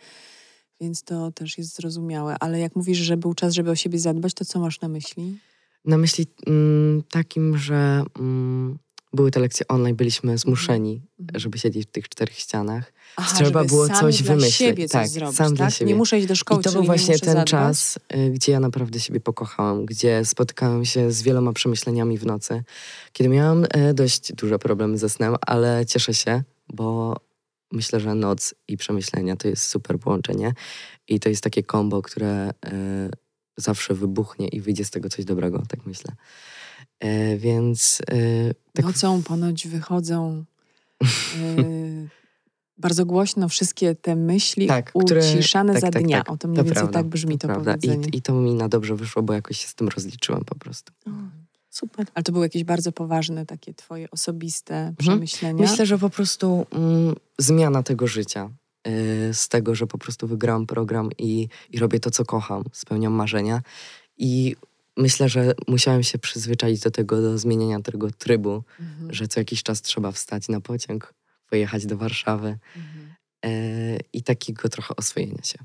więc to też jest zrozumiałe. Ale jak mówisz, że był czas, żeby o siebie zadbać, to co masz na myśli? Na myśli mm, takim, że mm, były te lekcje online, byliśmy zmuszeni, Mhm. żeby siedzieć w tych czterech ścianach. Aha, Trzeba było coś wymyślić. siebie coś Tak, zrobić, sam tak? dla siebie. Nie muszę iść do szkoły, I to był nie właśnie ten zadbać. czas, y, gdzie ja naprawdę siebie pokochałam, gdzie spotkałam się z wieloma przemyśleniami w nocy, kiedy miałam e, dość duże problemy ze snem, ale cieszę się, bo myślę, że noc i przemyślenia to jest super połączenie i to jest takie kombo, które e, zawsze wybuchnie i wyjdzie z tego coś dobrego, tak myślę. E, więc e, tak Nocą ponoć wychodzą bardzo głośno wszystkie te myśli Tak, które- uciszane tak, za tak, dnia. tak, o tym to mniej więcej prawda, tak brzmi to, powiedzenie. I, I to mi na dobrze wyszło, bo jakoś się z tym rozliczyłam po prostu. O, super. Ale to były jakieś bardzo poważne, takie twoje osobiste przemyślenia. Myślę, że po prostu mm, zmiana tego życia. y, z tego, że po prostu wygrałam program i, i robię to, co kocham, spełniam marzenia. I myślę, że musiałem się przyzwyczaić do tego, do zmieniania tego trybu, Mhm, że co jakiś czas trzeba wstać na pociąg, pojechać do Warszawy mhm, y, i takiego trochę oswojenia się.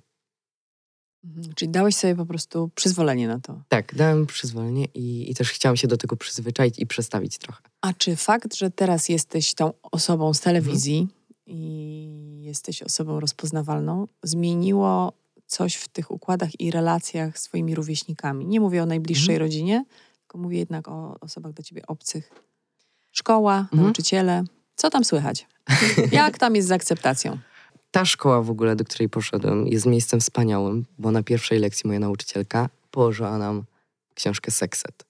Mhm. Czyli dałeś sobie po prostu przyzwolenie na to. Tak, dałem przyzwolenie i, i też chciałam się do tego przyzwyczaić i przestawić trochę. A czy fakt, że teraz jesteś tą osobą z telewizji Mhm. i jesteś osobą rozpoznawalną, zmieniło coś w tych układach i relacjach z swoimi rówieśnikami? Nie mówię o najbliższej Mhm. rodzinie, tylko mówię jednak o osobach dla ciebie obcych. Szkoła, Mhm. nauczyciele. Co tam słychać? Jak tam jest z akceptacją? Ta szkoła w ogóle, do której poszedłem, jest miejscem wspaniałym, bo na pierwszej lekcji moja nauczycielka położyła nam książkę Sekset.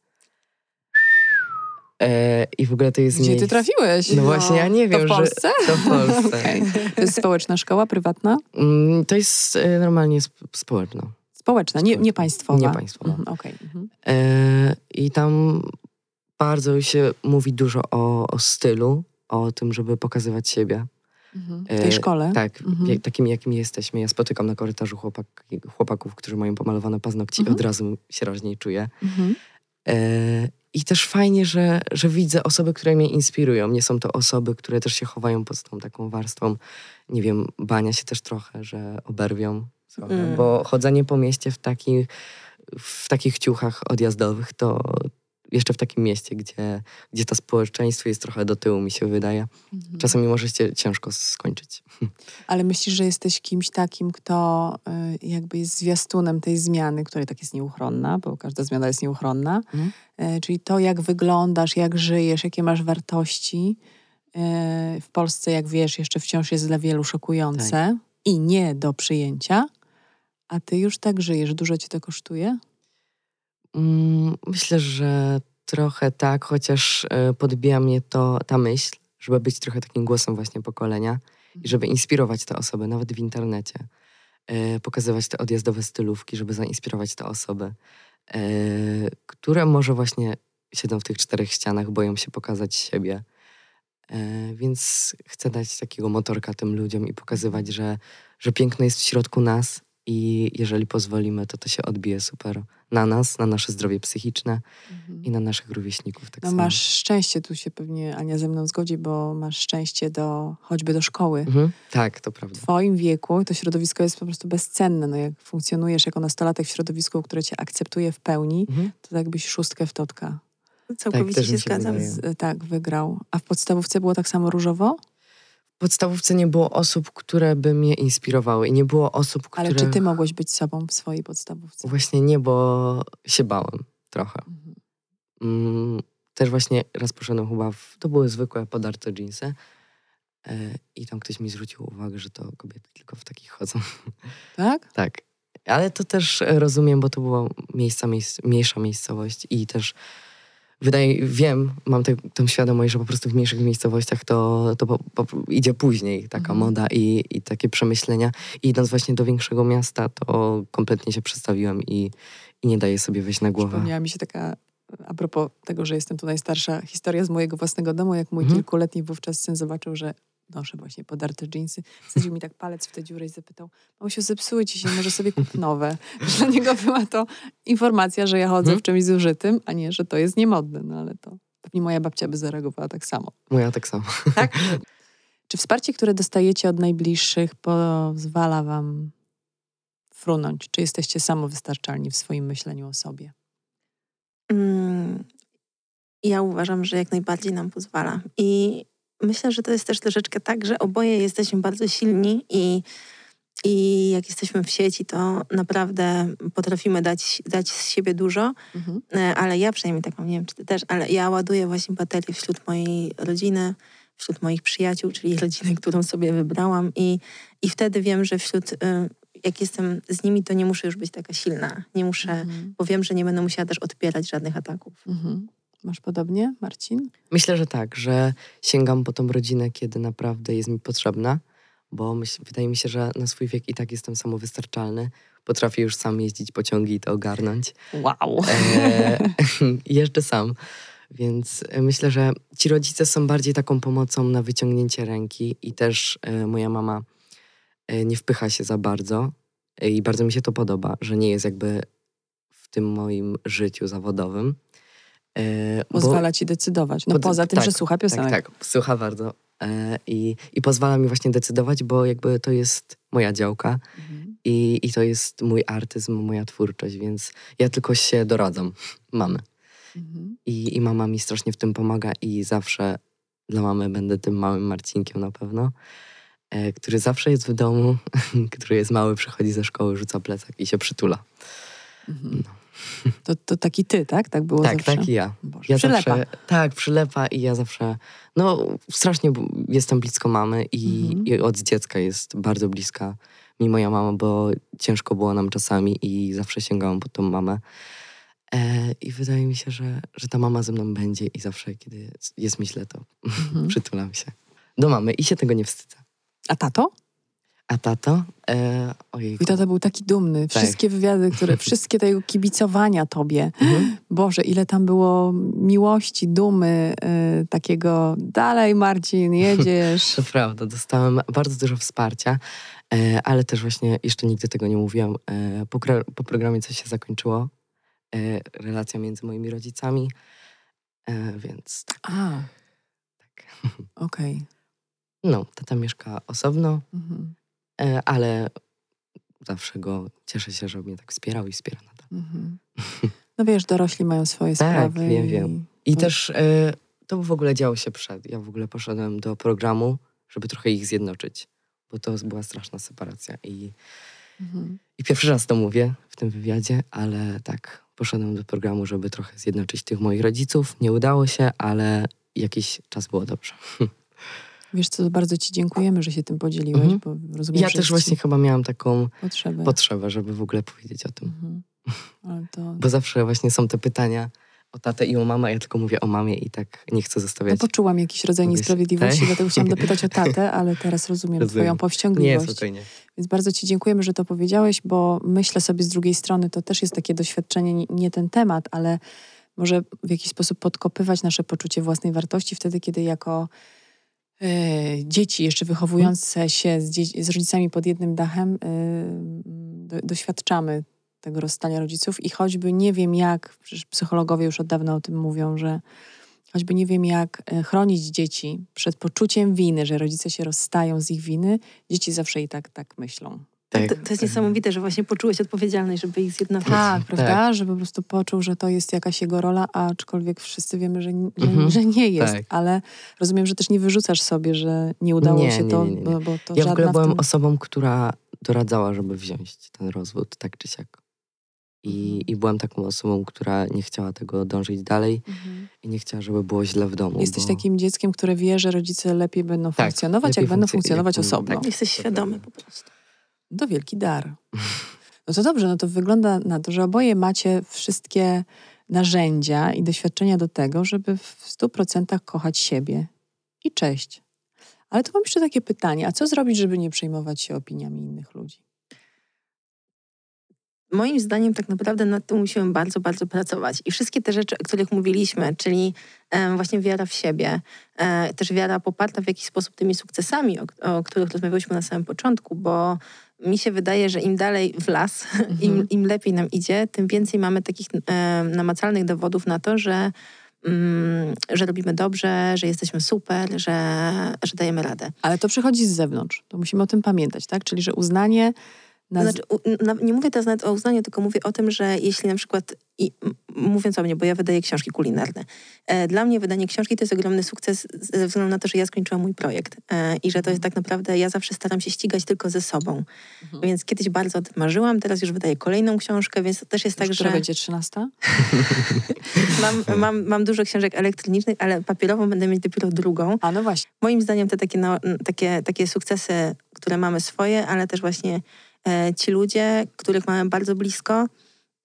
E, I w ogóle to jest Gdzie miejsce... ty trafiłeś? No właśnie, ja nie wiem, To w że- Polsce? To w Polsce. Okej. To jest społeczna szkoła, prywatna? Mm, To jest e, normalnie sp- społeczna. Społeczna, nie, nie państwowa. Nie państwowa. Mhm, Okej. mhm. E, I tam bardzo się mówi dużo o, o stylu, o tym, żeby pokazywać siebie. Mhm. W E, tej szkole? Tak, Mhm. takimi jakimi jesteśmy. Ja spotykam na korytarzu chłopak, chłopaków, którzy mają pomalowane paznokcie Mhm. i od razu się raźniej czuję. Mhm. E, I też fajnie, że, że widzę osoby, które mnie inspirują. Nie są to osoby, które też się chowają pod tą taką warstwą, nie wiem, bania się też trochę, że oberwią trochę, Mm. bo chodzenie po mieście w, takich w takich ciuchach odjazdowych to jeszcze w takim mieście, gdzie, gdzie to społeczeństwo jest trochę do tyłu, mi się wydaje. Mhm. Czasami może się ciężko skończyć. Ale myślisz, że jesteś kimś takim, kto y, jakby jest zwiastunem tej zmiany, która tak jest nieuchronna, bo każda zmiana jest nieuchronna. Mhm. Y, czyli to, jak wyglądasz, jak żyjesz, jakie masz wartości. Y, w Polsce, jak wiesz, jeszcze wciąż jest dla wielu szokujące Tak. i nie do przyjęcia. A ty już tak żyjesz. Dużo cię to kosztuje? Mm, Myślę, że trochę tak, chociaż e, podbija mnie to ta myśl, żeby być trochę takim głosem właśnie pokolenia i żeby inspirować te osoby, nawet w internecie. E, pokazywać te odjazdowe stylówki, żeby zainspirować te osoby, e, które może właśnie siedzą w tych czterech ścianach, boją się pokazać siebie. Więc chcę dać takiego motorka tym ludziom i pokazywać, że, że piękno jest w środku nas i jeżeli pozwolimy, to to się odbije super na nas, na nasze zdrowie psychiczne mhm. i na naszych rówieśników. Tak no samo. masz szczęście, tu się pewnie Ania ze mną zgodzi, bo masz szczęście do, choćby do szkoły. Mhm. Tak, to prawda. W twoim wieku to środowisko jest po prostu bezcenne. No jak funkcjonujesz jako nastolatek w środowisku, które cię akceptuje w pełni, mhm. to tak byś szóstkę w totka. Całkowicie tak, się, się zgadzam. Z, tak, wygrał. A w podstawówce było tak samo różowo? Podstawówce nie było osób, które by mnie inspirowały i nie było osób, które... Ale czy ty mogłeś być sobą w swojej podstawówce? Właśnie nie, bo się bałem trochę. Mhm. Mm, też właśnie raz poszedłem chyba w... To były zwykłe podarte dżinsy e, i tam ktoś mi zwrócił uwagę, że to kobiety tylko w takich chodzą. Tak? tak. Ale to też rozumiem, bo to była miejsca, miejsc, mniejsza miejscowość i też wydaje, wiem, mam te, tę świadomość, że po prostu w mniejszych miejscowościach to, to po, po, idzie później taka mhm. moda i, i takie przemyślenia. I idąc właśnie do większego miasta, to kompletnie się przestawiłem i, i nie daję sobie wejść na głowę. Przypomniała mi się taka, a propos tego, że jestem tu najstarsza, historia z mojego własnego domu, jak mój mhm. kilkuletni wówczas syn zobaczył, że noszę właśnie podarte dżinsy. Wsadził mi tak palec w tę dziurę i zapytał, Mamusiu, zepsuły ci się, może sobie kup nowe. Dla niego była to informacja, że ja chodzę hmm? w czymś zużytym, a nie, że to jest niemodne. No ale to pewnie moja babcia by zareagowała tak samo. Moja tak samo. Tak? Czy wsparcie, które dostajecie od najbliższych pozwala wam frunąć? Czy jesteście samowystarczalni w swoim myśleniu o sobie? Mm, ja uważam, że jak najbardziej nam pozwala. I myślę, że to jest też troszeczkę tak, że oboje jesteśmy bardzo silni i, i jak jesteśmy w sieci, to naprawdę potrafimy dać, dać z siebie dużo, mhm. E, ale ja przynajmniej taką, nie wiem czy ty też, ale ja ładuję właśnie baterię wśród mojej rodziny, wśród moich przyjaciół, czyli rodziny, którą sobie wybrałam i, i wtedy wiem, że wśród e, jak jestem z nimi, to nie muszę już być taka silna. Nie muszę, mhm. bo wiem, że nie będę musiała też odpierać żadnych ataków. Mhm. Masz podobnie, Marcin? Myślę, że tak, że sięgam po tą rodzinę, kiedy naprawdę jest mi potrzebna, bo myśl, wydaje mi się, że na swój wiek i tak jestem samowystarczalny. Potrafię już sam jeździć pociągi i to ogarnąć. Wow! E, jeżdżę sam. Więc myślę, że ci rodzice są bardziej taką pomocą na wyciągnięcie ręki i też e, moja mama e, nie wpycha się za bardzo e, i bardzo mi się to podoba, że nie jest jakby w tym moim życiu zawodowym. E, pozwala bo, ci decydować. No pod, poza tym, tak, że słucha piosenek. Tak, tak, słucha bardzo. E, I, I pozwala mi właśnie decydować, bo jakby to jest moja działka mhm. i, i to jest mój artyzm, moja twórczość, więc ja tylko się doradzam mamy. Mhm. I, I mama mi strasznie w tym pomaga i zawsze dla mamy będę tym małym Marcinkiem na pewno, e, który zawsze jest w domu, który jest mały, przychodzi ze szkoły, rzuca plecak i się przytula. Mhm. No. To, to taki ty, tak? Tak było tak, zawsze? Tak, ja. Boże, ja przylepa. Zawsze, tak, przylepa i ja zawsze, no strasznie jestem blisko mamy i, mhm. i od dziecka jest bardzo bliska mi moja mama, bo ciężko było nam czasami i zawsze sięgałam po tą mamę. E, I wydaje mi się, że, że ta mama ze mną będzie i zawsze, kiedy jest myślę, to mhm. przytulam się do mamy i się tego nie wstydzę. A tato? A tato? E, ojejku. I tata był taki dumny. Tak. Wszystkie tak. wywiady, które, wszystkie tego kibicowania tobie. Mhm. Boże, ile tam było miłości, dumy, e, takiego dalej Marcin, jedziesz. to prawda, dostałem bardzo dużo wsparcia, e, ale też właśnie jeszcze nigdy tego nie mówiłam. E, po, po, programie coś się zakończyło. E, relacja między moimi rodzicami, e, więc tak. A. Tak. Okej. Okay. No, tata mieszka osobno. Mhm. E, ale zawsze go cieszę się, że mnie tak wspierał i wspiera nadal. Mhm. No wiesz, dorośli mają swoje tak, sprawy. Tak, wiem, i... wiem. I no. też y, to w ogóle działo się przed. Ja w ogóle poszedłem do programu, żeby trochę ich zjednoczyć, bo to była straszna separacja. I, mhm. i pierwszy raz to mówię w tym wywiadzie, ale tak, poszedłem do programu, żeby trochę zjednoczyć tych moich rodziców. Nie udało się, ale jakiś czas było dobrze. Wiesz co, bardzo ci dziękujemy, że się tym podzieliłeś, mhm. bo rozumiem, Ja też właśnie chyba miałam taką potrzebę. potrzebę, żeby w ogóle powiedzieć o tym. Mhm. To... Bo zawsze właśnie są te pytania, o tatę i o mamę, ja tylko mówię o mamie i tak nie chcę zostawiać. No poczułam jakiś rodzaj niesprawiedliwości, dlatego chciałam dopytać o tatę, ale teraz rozumiem, Rozumiem. twoją Nie, powściągliwość. spokojnie. Więc bardzo Ci dziękujemy, że to powiedziałeś, bo myślę sobie z drugiej strony, to też jest takie doświadczenie, nie- nie ten temat, ale może w jakiś sposób podkopywać nasze poczucie własnej wartości wtedy, kiedy jako dzieci, jeszcze wychowujące się z, z rodzicami pod jednym dachem, e, do, doświadczamy tego rozstania rodziców i choćby nie wiem jak, psychologowie już od dawna o tym mówią, że choćby nie wiem jak e, chronić dzieci przed poczuciem winy, że rodzice się rozstają z ich winy, dzieci zawsze i tak tak myślą. Tak. To, to jest niesamowite, że właśnie poczułeś odpowiedzialność, żeby ich zjednoczyć. Tak, prawda? Tak. Że po prostu poczuł, że to jest jakaś jego rola, aczkolwiek wszyscy wiemy, że, że, Mhm. że nie jest. Tak. Ale rozumiem, że też nie wyrzucasz sobie, że nie udało Nie, się nie, to, nie, nie, nie. Bo, bo to Ja w ogóle byłem tym... osobą, która doradzała, żeby wziąć ten rozwód, tak czy siak. I, Mhm. I byłem taką osobą, która nie chciała tego dążyć dalej Mhm. i nie chciała, żeby było źle w domu. Jesteś bo... takim dzieckiem, które wie, że rodzice lepiej będą Tak, funkcjonować, lepiej jak będą funkcjo- funkcjonować jak osobno. tak. Jesteś świadomy po prostu. To wielki dar. No to dobrze, no to wygląda na to, że oboje macie wszystkie narzędzia i doświadczenia do tego, żeby w 100% kochać siebie. I cześć. Ale to mam jeszcze takie pytanie, a co zrobić, żeby nie przejmować się opiniami innych ludzi? Moim zdaniem tak naprawdę nad tym musimy bardzo, bardzo pracować. I wszystkie te rzeczy, o których mówiliśmy, czyli właśnie wiara w siebie, e, też wiara poparta w jakiś sposób tymi sukcesami, o, o których rozmawialiśmy na samym początku, bo mi się wydaje, że im dalej w las, im, im lepiej nam idzie, tym więcej mamy takich em, namacalnych dowodów na to, że, mm, że robimy dobrze, że jesteśmy super, że, że dajemy radę. Ale to przychodzi z zewnątrz. To musimy o tym pamiętać, tak? Czyli, że uznanie... Na... Znaczy, u, na, nie mówię teraz nawet o uznaniu, tylko mówię o tym, że jeśli na przykład, i, m, mówiąc o mnie, bo ja wydaję książki kulinarne, e, dla mnie wydanie książki to jest ogromny sukces ze względu na to, że ja skończyłam mój projekt e, i że to jest tak naprawdę, ja zawsze staram się ścigać tylko ze sobą. Mhm. Więc kiedyś bardzo o tym marzyłam, teraz już wydaję kolejną książkę, więc to też jest tak, Która że będzie 13? mam, mam, mam dużo książek elektronicznych, ale papierową będę mieć dopiero drugą. A no właśnie. Moim zdaniem te takie, no, takie, takie sukcesy, które mamy swoje, ale też właśnie ci ludzie, których mamy bardzo blisko,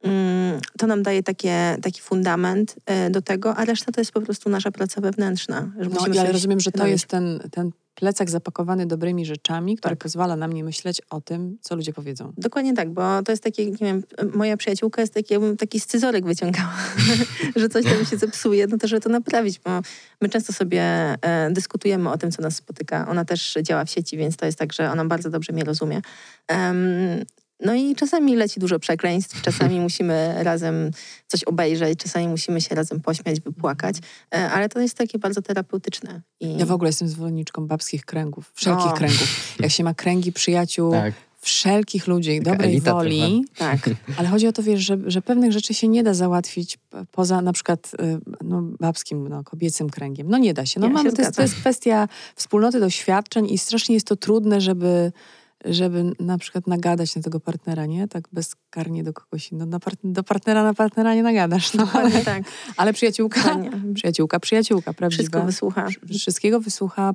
mm, to nam daje takie, taki fundament e, do tego, a reszta to jest po prostu nasza praca wewnętrzna. No, sobie rozumiem, że to jest ten, ten plecak zapakowany dobrymi rzeczami, który Tak. pozwala nam nie myśleć o tym, co ludzie powiedzą. Dokładnie tak, bo to jest takie, nie wiem, moja przyjaciółka jest taki, jakbym taki scyzoryk wyciągała, że coś tam się zepsuje, no to żeby to naprawić, bo my często sobie e, dyskutujemy o tym, co nas spotyka. Ona też działa w sieci, więc to jest tak, że ona bardzo dobrze mnie rozumie. No i czasami leci dużo przekleństw, czasami musimy razem coś obejrzeć, czasami musimy się razem pośmiać, wypłakać, e, ale to jest takie bardzo terapeutyczne. I... Ja w ogóle jestem zwolenniczką babskich kręgów, wszelkich O. kręgów. Jak się ma kręgi przyjaciół, Tak. wszelkich ludzi, Taka dobrej woli, Tak, ale chodzi o to, wiesz, że, że pewnych rzeczy się nie da załatwić poza na przykład y, no, babskim, no, kobiecym kręgiem. No nie da się. No, Ja mamy, się to, jest, to jest kwestia wspólnoty doświadczeń i strasznie jest to trudne, żeby żeby na przykład nagadać na tego partnera, nie? Tak bezkarnie do kogoś. No, na part- do partnera na partnera nie nagadasz, no, ale, tak. ale przyjaciółka, Dokładnie. przyjaciółka, przyjaciółka, prawdziwa. Wszystko wysłucha. Wszystkiego wysłucha,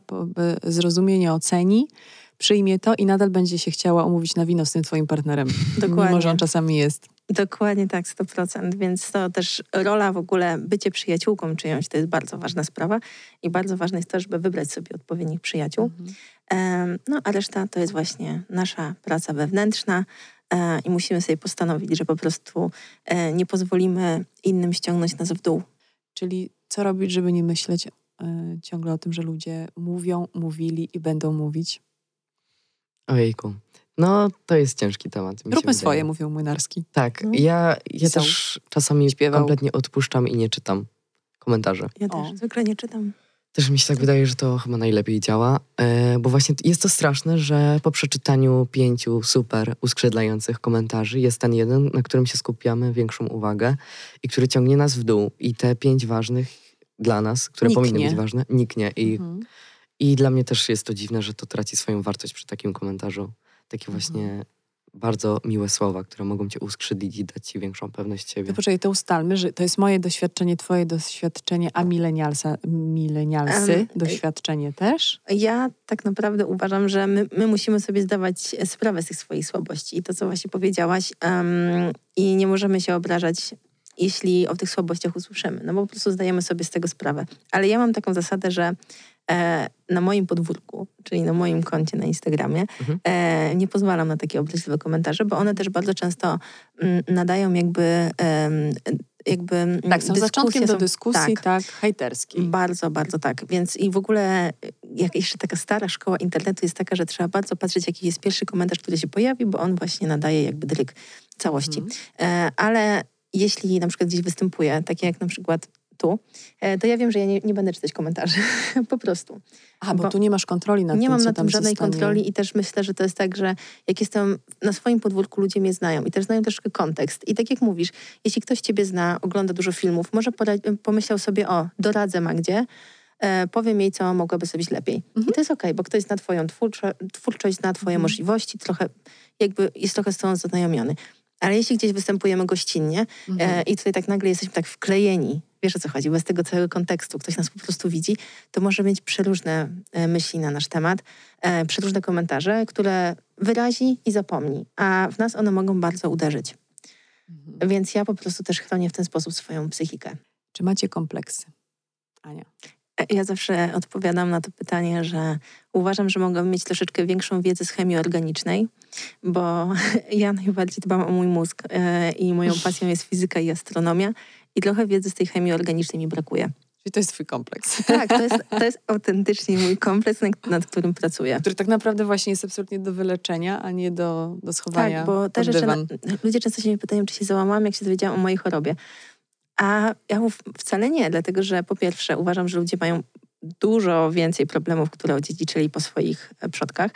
zrozumie, nie oceni, przyjmie to i nadal będzie się chciała umówić na wino z tym twoim partnerem. Dokładnie. Mimo, że on czasami jest. Dokładnie tak, 100%. Więc to też rola w ogóle, bycie przyjaciółką czyjąś, to jest bardzo ważna sprawa i bardzo ważne jest to, żeby wybrać sobie odpowiednich przyjaciół. Em, No a reszta to jest właśnie nasza praca wewnętrzna e, i musimy sobie postanowić, że po prostu e, nie pozwolimy innym ściągnąć nas w dół. Czyli co robić, żeby nie myśleć y, ciągle o tym, że ludzie mówią, mówili i będą mówić. Ojejku. No, to jest ciężki temat. Róbmy swoje, mówił Młynarski. Tak, No. ja, ja Pisał, też czasami śpiewał. kompletnie odpuszczam i nie czytam komentarzy. Ja O. też zwykle nie czytam. Też mi się tak wydaje, że to chyba najlepiej działa, e, bo właśnie jest to straszne, że po przeczytaniu pięciu super uskrzydlających komentarzy jest ten jeden, na którym się skupiamy większą uwagę i który ciągnie nas w dół. I te pięć ważnych dla nas, które Niknie. powinny być ważne, niknie. I, Mhm. I dla mnie też jest to dziwne, że to traci swoją wartość przy takim komentarzu. Takie Mhm. Bardzo miłe słowa, które mogą cię uskrzydlić i dać ci większą pewność siebie. To poczekaj, to ustalmy, że to jest moje doświadczenie, twoje doświadczenie, a milenialsa, milenialsy Em, doświadczenie też. Ja tak naprawdę uważam, że my, my musimy sobie zdawać sprawę z tych swoich słabości i to, co właśnie powiedziałaś. em, I nie możemy się obrażać jeśli o tych słabościach usłyszymy, no bo po prostu zdajemy sobie z tego sprawę. Ale ja mam taką zasadę, że e, na moim podwórku, czyli na moim koncie na Instagramie, mhm. e, nie pozwalam na takie obraźliwe komentarze, bo one też bardzo często m, mm, nadają jakby jakby mm, Tak, są zaczątkiem do dyskusji, tak, tak hejterskiej. Bardzo, bardzo tak. Więc i w ogóle jak jeszcze taka stara szkoła internetu jest taka, że trzeba bardzo patrzeć, jaki jest pierwszy komentarz, który się pojawi, bo on właśnie nadaje jakby dryk całości. Mhm. E, ale jeśli na przykład gdzieś występuje, takie jak na przykład tu, e, to ja wiem, że ja nie, nie będę czytać komentarzy. po prostu. A, bo, bo, tu nie masz kontroli nad nie tym, Nie mam na tym żadnej kontroli i też myślę, że to jest tak, że jak jestem na swoim podwórku, ludzie mnie znają i też znają troszkę kontekst. I tak jak mówisz, jeśli ktoś ciebie zna, ogląda dużo filmów, może pomyślał sobie, o, doradzę Magdzie, e, powiem jej, co mogłaby zrobić lepiej. Mhm. I to jest okej, okay, bo ktoś zna twoją twórczo twórczość, zna twoje mhm. możliwości, trochę jakby jest trochę z tą zaznajomiony. Ale jeśli gdzieś występujemy gościnnie mhm. e, i tutaj tak nagle jesteśmy tak wklejeni, wiesz o co chodzi, bez tego całego kontekstu, ktoś nas po prostu widzi, to może mieć przeróżne e, myśli na nasz temat, e, przeróżne komentarze, które wyrazi i zapomni, a w nas one mogą bardzo uderzyć. Mhm. Więc ja po prostu też chronię w ten sposób swoją psychikę. Czy macie kompleksy? Ania. Ja zawsze odpowiadam na to pytanie, że uważam, że mogłabym mieć troszeczkę większą wiedzę z chemii organicznej, bo ja najbardziej dbam o mój mózg e, i moją pasją jest fizyka i astronomia i trochę wiedzy z tej chemii organicznej mi brakuje. Czyli to jest twój kompleks. Tak, to jest, to jest autentycznie mój kompleks, nad, nad, którym pracuję. Który tak naprawdę właśnie jest absolutnie do wyleczenia, a nie do, do schowania Tak, bo też jeszcze ludzie często się mnie pytają, czy się załamałam, jak się dowiedziałam o mojej chorobie. A ja wcale nie, dlatego że po pierwsze uważam, że ludzie mają dużo więcej problemów, które odziedziczyli po swoich e, przodkach.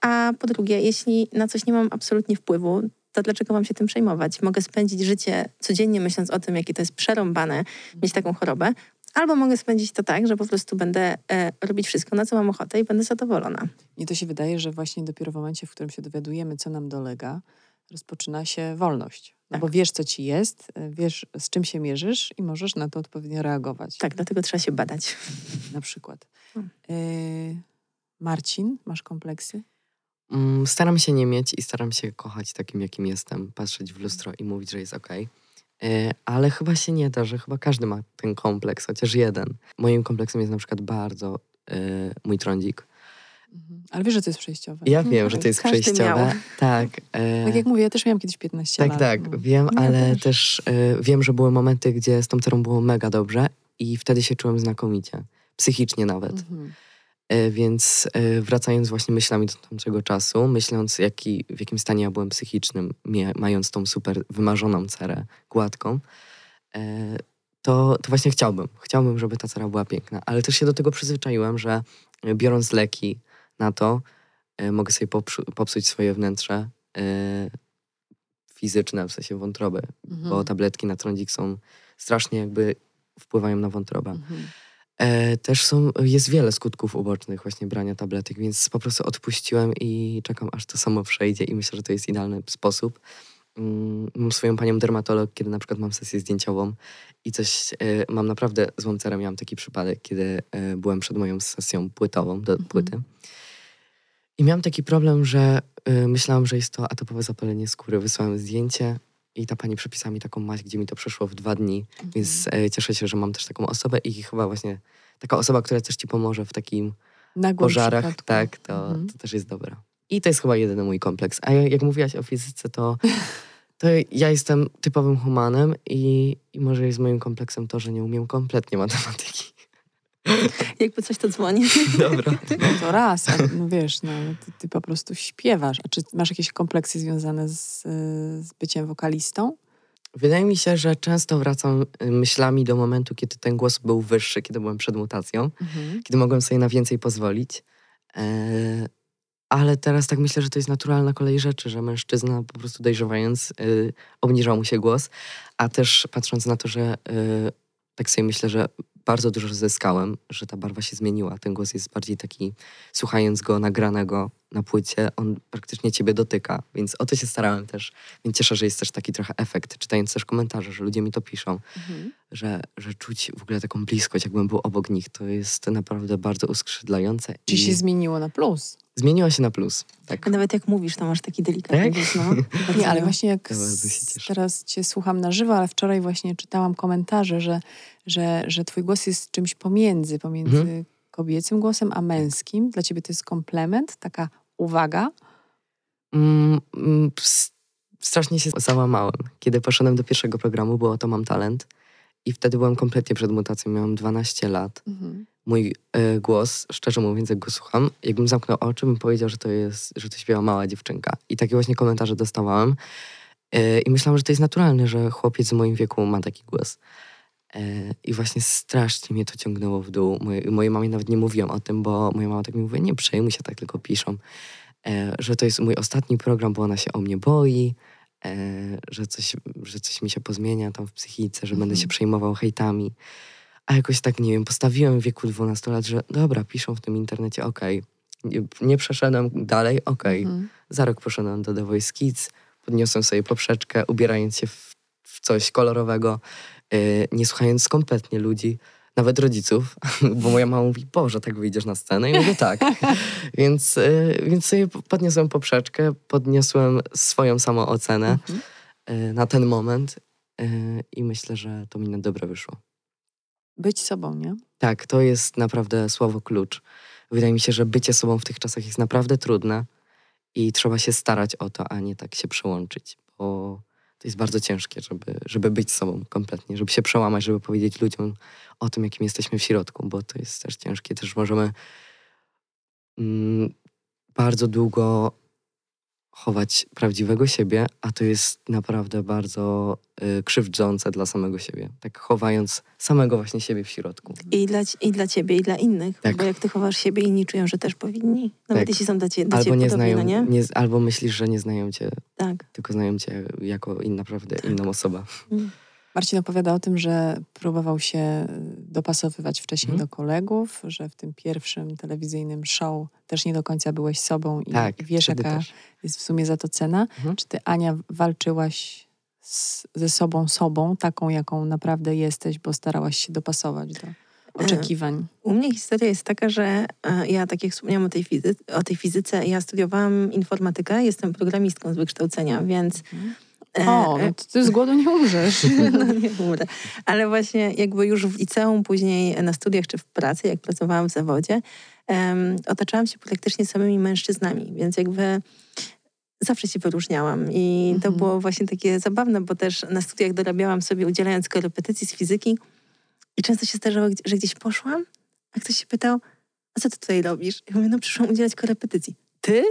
A po drugie, jeśli na coś nie mam absolutnie wpływu, to dlaczego mam się tym przejmować? Mogę spędzić życie codziennie myśląc o tym, jakie to jest przerąbane mieć taką chorobę, albo mogę spędzić to tak, że po prostu będę e, robić wszystko, na co mam ochotę i będę zadowolona. Mnie to się wydaje, że właśnie dopiero w momencie, w którym się dowiadujemy, co nam dolega, rozpoczyna się wolność. No tak. bo wiesz, co ci jest, e, wiesz, z czym się mierzysz i możesz na to odpowiednio reagować. Tak, dlatego trzeba się badać. Na przykład. Y Marcin, masz kompleksy? Mm, staram się nie mieć i staram się kochać takim, jakim jestem, patrzeć w lustro i mówić, że jest okej. Okay. Ale chyba się nie da, że chyba każdy ma ten kompleks, chociaż jeden. Moim kompleksem jest na przykład bardzo y, mój trądzik. Mhm. Ale wiesz, że to jest przejściowe. Ja wiem, że to jest Każdy przejściowe. Miał. Tak. E... Tak jak mówię, ja też miałam kiedyś 15 tak, lat. Tak, tak, wiem, ja ale też, też e, wiem, że były momenty, gdzie z tą cerą było mega dobrze i wtedy się czułem znakomicie. Psychicznie nawet. Mhm. E, więc e, wracając właśnie myślami do tamtego czasu, myśląc jaki, w jakim stanie ja byłem psychicznym, mając tą super wymarzoną cerę, gładką, e, to, to właśnie chciałbym. Chciałbym, żeby ta cera była piękna. Ale też się do tego przyzwyczaiłem, że biorąc leki na to, mogę sobie popsuć swoje wnętrze fizyczne, w sensie wątroby, mhm. bo tabletki na trądzik są strasznie jakby wpływają na wątrobę. Mhm. E, też są, jest wiele skutków ubocznych właśnie brania tabletek, więc po prostu odpuściłem i czekam, aż to samo przejdzie i myślę, że to jest idealny sposób. Mm, mam swoją panią dermatolog, kiedy na przykład mam sesję zdjęciową i coś, e, mam naprawdę złą cerę, miałam taki przypadek, kiedy e, byłem przed moją sesją płytową do mhm. płyty. I miałam taki problem, że myślałam, że jest to atopowe zapalenie skóry. Wysłałem zdjęcie, i ta pani przepisała mi taką maść, gdzie mi to przeszło w dwa dni, mhm. więc e, cieszę się, że mam też taką osobę i chyba właśnie taka osoba, która też ci pomoże w takim Nagłym pożarach, przypadku. tak, to, mhm. to też jest dobra. I to jest chyba jedyny mój kompleks. A jak mówiłaś o fizyce, to, to ja jestem typowym humanem i, i może jest moim kompleksem to, że nie umiem kompletnie matematyki. Jakby coś to dzwoni. Dobra. No to raz, a, no wiesz, no, ty, ty, po prostu śpiewasz. A czy masz jakieś kompleksy związane z, z byciem wokalistą? Wydaje mi się, że często wracam y, myślami do momentu, kiedy ten głos był wyższy, kiedy byłem przed mutacją, mhm. kiedy mogłem sobie na więcej pozwolić. E, ale teraz tak myślę, że to jest naturalna kolej rzeczy, że mężczyzna po prostu dojrzewając y, obniżał mu się głos, a też patrząc na to, że y, tak sobie myślę, że bardzo dużo zyskałem, że ta barwa się zmieniła. Ten głos jest bardziej taki, słuchając go nagranego na płycie, on praktycznie ciebie dotyka, więc o to się starałem też. Więc cieszę, że jest też taki trochę efekt, czytając też komentarze, że ludzie mi to piszą, mhm. że, że czuć w ogóle taką bliskość, jakbym był obok nich. To jest naprawdę bardzo uskrzydlające. Czy i... się zmieniło na plus? Zmieniła się na plus, tak. A nawet jak mówisz, to masz taki delikatny tak? no. Nie, ale właśnie jak teraz cię słucham na żywo, ale wczoraj właśnie czytałam komentarze, że, że, że twój głos jest czymś pomiędzy, pomiędzy mhm. kobiecym głosem a męskim. Dla ciebie to jest komplement, taka uwaga? Mm, mm, strasznie się załamałem. Kiedy poszedłem do pierwszego programu, było to Mam Talent i wtedy byłem kompletnie przed mutacją, miałam 12 lat. Mhm mój y, głos, szczerze mówiąc, jak go słucham, jakbym zamknął oczy, bym powiedział, że to jest, że to śpiewa mała dziewczynka. I takie właśnie komentarze dostawałem. Y, I myślałam, że to jest naturalne, że chłopiec w moim wieku ma taki głos. Y, I właśnie strasznie mnie to ciągnęło w dół. Moje, mojej mamie nawet nie mówiłam o tym, bo moja mama tak mi mówi, nie przejmuj się, tak tylko piszą. że to jest mój ostatni program, bo ona się o mnie boi, że, coś, że coś mi się pozmienia tam w psychice, że będę się mhm. przejmował hejtami. A jakoś tak, nie wiem, postawiłem w wieku 12 lat, że dobra, piszą w tym internecie, okej. Okay. Nie, nie, przeszedłem dalej, okej. Okay. Mhm. Za rok poszedłem do The Voice Kids, podniosłem sobie poprzeczkę, ubierając się w, w coś kolorowego, nie słuchając kompletnie ludzi, nawet rodziców, bo moja mama mówi, Boże, tak wyjdziesz na scenę? I mówię, tak. więc, yy, więc sobie podniosłem poprzeczkę, podniosłem swoją samoocenę mhm. yy, na ten moment y, i myślę, że to mi na dobre wyszło. Być sobą, nie? Tak, to jest naprawdę słowo klucz. Wydaje mi się, że bycie sobą w tych czasach jest naprawdę trudne i trzeba się starać o to, a nie tak się przełączyć, bo to jest bardzo ciężkie, żeby, żeby być sobą kompletnie, żeby się przełamać, żeby powiedzieć ludziom o tym, jakim jesteśmy w środku, bo to jest też ciężkie. Też możemy mm, bardzo długo chować prawdziwego siebie, a to jest naprawdę bardzo y, krzywdzące dla samego siebie. Tak chowając samego właśnie siebie w środku. I dla, i dla ciebie, i dla innych. Tak. Bo jak ty chowasz siebie, inni czują, że też powinni. Nawet tak. jeśli są dla, cie, dla albo ciebie nie podobni, znają, no nie? nie? Albo myślisz, że nie znają cię, tak. tylko znają cię jako in, naprawdę tak. inną osobę. Mm. Marcin opowiada o tym, że próbował się dopasowywać wcześniej hmm. do kolegów, że w tym pierwszym telewizyjnym show też nie do końca byłeś sobą i tak, wiesz, jaka też. jest w sumie za to cena. Hmm. Czy ty, Ania, walczyłaś z, ze sobą, sobą, taką, jaką naprawdę jesteś, bo starałaś się dopasować do oczekiwań? U mnie historia jest taka, że e, ja, tak jak wspomniałam o tej, fizy o tej fizyce, ja studiowałam informatykę, jestem programistką z wykształcenia, więc... Hmm o, no e, to ty z głodu nie umrzesz. no nie umrę. Ale właśnie jakby już w liceum, później na studiach czy w pracy, jak pracowałam w zawodzie, um, otaczałam się praktycznie samymi mężczyznami, więc jakby zawsze się wyróżniałam i mhm. to było właśnie takie zabawne, bo też na studiach dorabiałam sobie udzielając korepetycji z fizyki i często się zdarzało, że gdzieś poszłam, a ktoś się pytał, a co ty tutaj robisz? Ja mówię, no przyszłam udzielać korepetycji ty?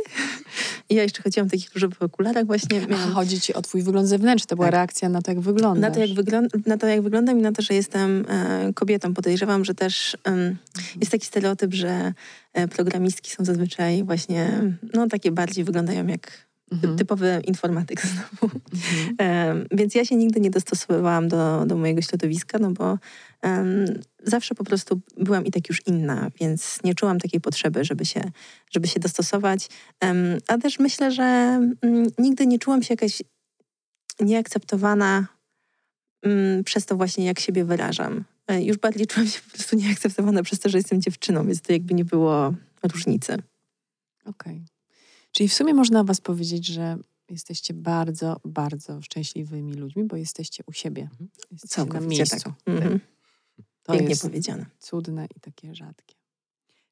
I ja jeszcze chodziłam w takich różowych okularach właśnie. Miałam... chodzi ci o twój wygląd zewnętrzny, to była tak. reakcja na to, jak wyglądasz. Na to jak, wygląd na to, jak wyglądam i na to, że jestem e, kobietą. Podejrzewam, że też e, jest taki stereotyp, że e, programistki są zazwyczaj właśnie, no takie bardziej wyglądają jak Mhm. Typowy informatyk znowu. Mhm. Um, więc ja się nigdy nie dostosowywałam do, do mojego środowiska, no bo um, zawsze po prostu byłam i tak już inna, więc nie czułam takiej potrzeby, żeby się, żeby się dostosować. Um, a też myślę, że mm, nigdy nie czułam się jakaś nieakceptowana mm, przez to właśnie, jak siebie wyrażam. E, już bardziej czułam się po prostu nieakceptowana przez to, że jestem dziewczyną, więc to jakby nie było różnicy. Okej. Okay. Czyli w sumie można was powiedzieć, że jesteście bardzo, bardzo szczęśliwymi ludźmi, bo jesteście u siebie. Mhm. Jesteście na miejscu. Tak. Mhm. To Pięknie jest powiedziane. Cudne i takie rzadkie.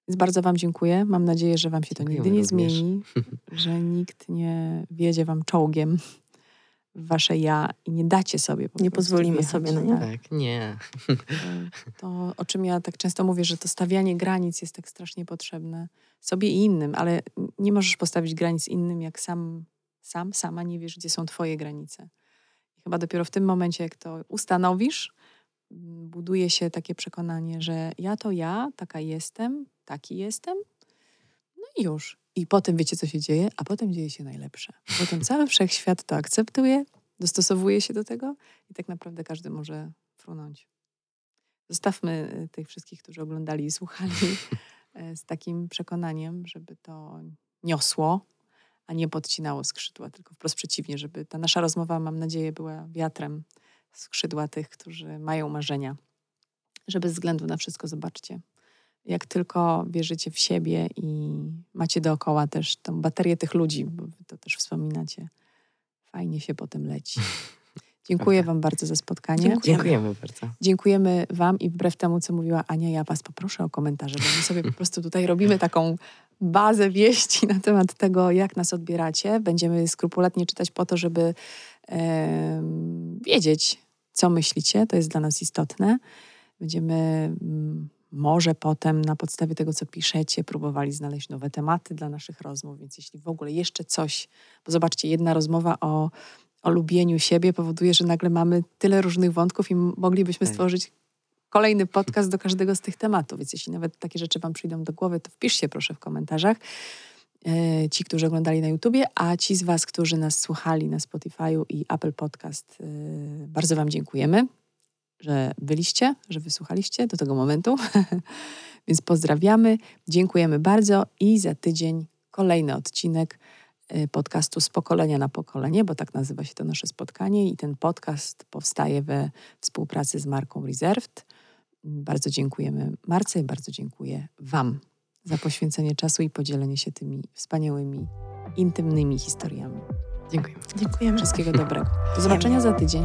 Więc bardzo Wam dziękuję. Mam nadzieję, że Wam się to nigdy nie również. zmieni, że nikt nie wiedzie Wam czołgiem Wasze ja i nie dacie sobie. nie pozwolimy wjechać. sobie, no nie? Tak, nie. To, o czym ja tak często mówię, że to stawianie granic jest tak strasznie potrzebne sobie i innym, ale nie możesz postawić granic innym, jak sam, sam, sama nie wiesz, gdzie są Twoje granice. I chyba dopiero w tym momencie, jak to ustanowisz, buduje się takie przekonanie, że ja to ja, taka jestem, taki jestem, no i już. I potem wiecie, co się dzieje, a potem dzieje się najlepsze. Potem cały wszechświat to akceptuje, dostosowuje się do tego i tak naprawdę każdy może frunąć. zostawmy y, tych wszystkich, którzy oglądali i słuchali y, z takim przekonaniem, żeby to niosło, a nie podcinało skrzydła, tylko wprost przeciwnie, żeby ta nasza rozmowa, mam nadzieję, była wiatrem skrzydła tych, którzy mają marzenia. Że bez względu na wszystko zobaczcie. Jak tylko wierzycie w siebie i macie dookoła też tą baterię tych ludzi, bo wy to też wspominacie, fajnie się potem leci. Dziękuję Wam bardzo za spotkanie. Dziękujemy. Dziękujemy bardzo. Dziękujemy Wam i wbrew temu, co mówiła Ania, ja Was poproszę o komentarze, bo my sobie po prostu tutaj robimy taką bazę wieści na temat tego, jak nas odbieracie. Będziemy skrupulatnie czytać po to, żeby e, wiedzieć, co myślicie. To jest dla nas istotne. Będziemy mm, może potem na podstawie tego, co piszecie, próbowali znaleźć nowe tematy dla naszych rozmów. Więc jeśli w ogóle jeszcze coś, bo zobaczcie, jedna rozmowa o, o lubieniu siebie powoduje, że nagle mamy tyle różnych wątków i moglibyśmy tak. stworzyć kolejny podcast do każdego z tych tematów. Więc jeśli nawet takie rzeczy Wam przyjdą do głowy, to wpiszcie proszę w komentarzach. E, ci, którzy oglądali na YouTubie, a ci z Was, którzy nas słuchali na Spotify'u i Apple Podcast, e, bardzo Wam dziękujemy, że byliście, że wysłuchaliście do tego momentu. Więc pozdrawiamy, dziękujemy bardzo i za tydzień kolejny odcinek e, podcastu z pokolenia na pokolenie, bo tak nazywa się to nasze spotkanie i ten podcast powstaje we współpracy z marką Reserved. Bardzo dziękujemy Marce i bardzo dziękuję Wam za poświęcenie czasu i podzielenie się tymi wspaniałymi, intymnymi historiami. Dziękujemy. Dziękujemy. Wszystkiego dobrego. Do zobaczenia za tydzień.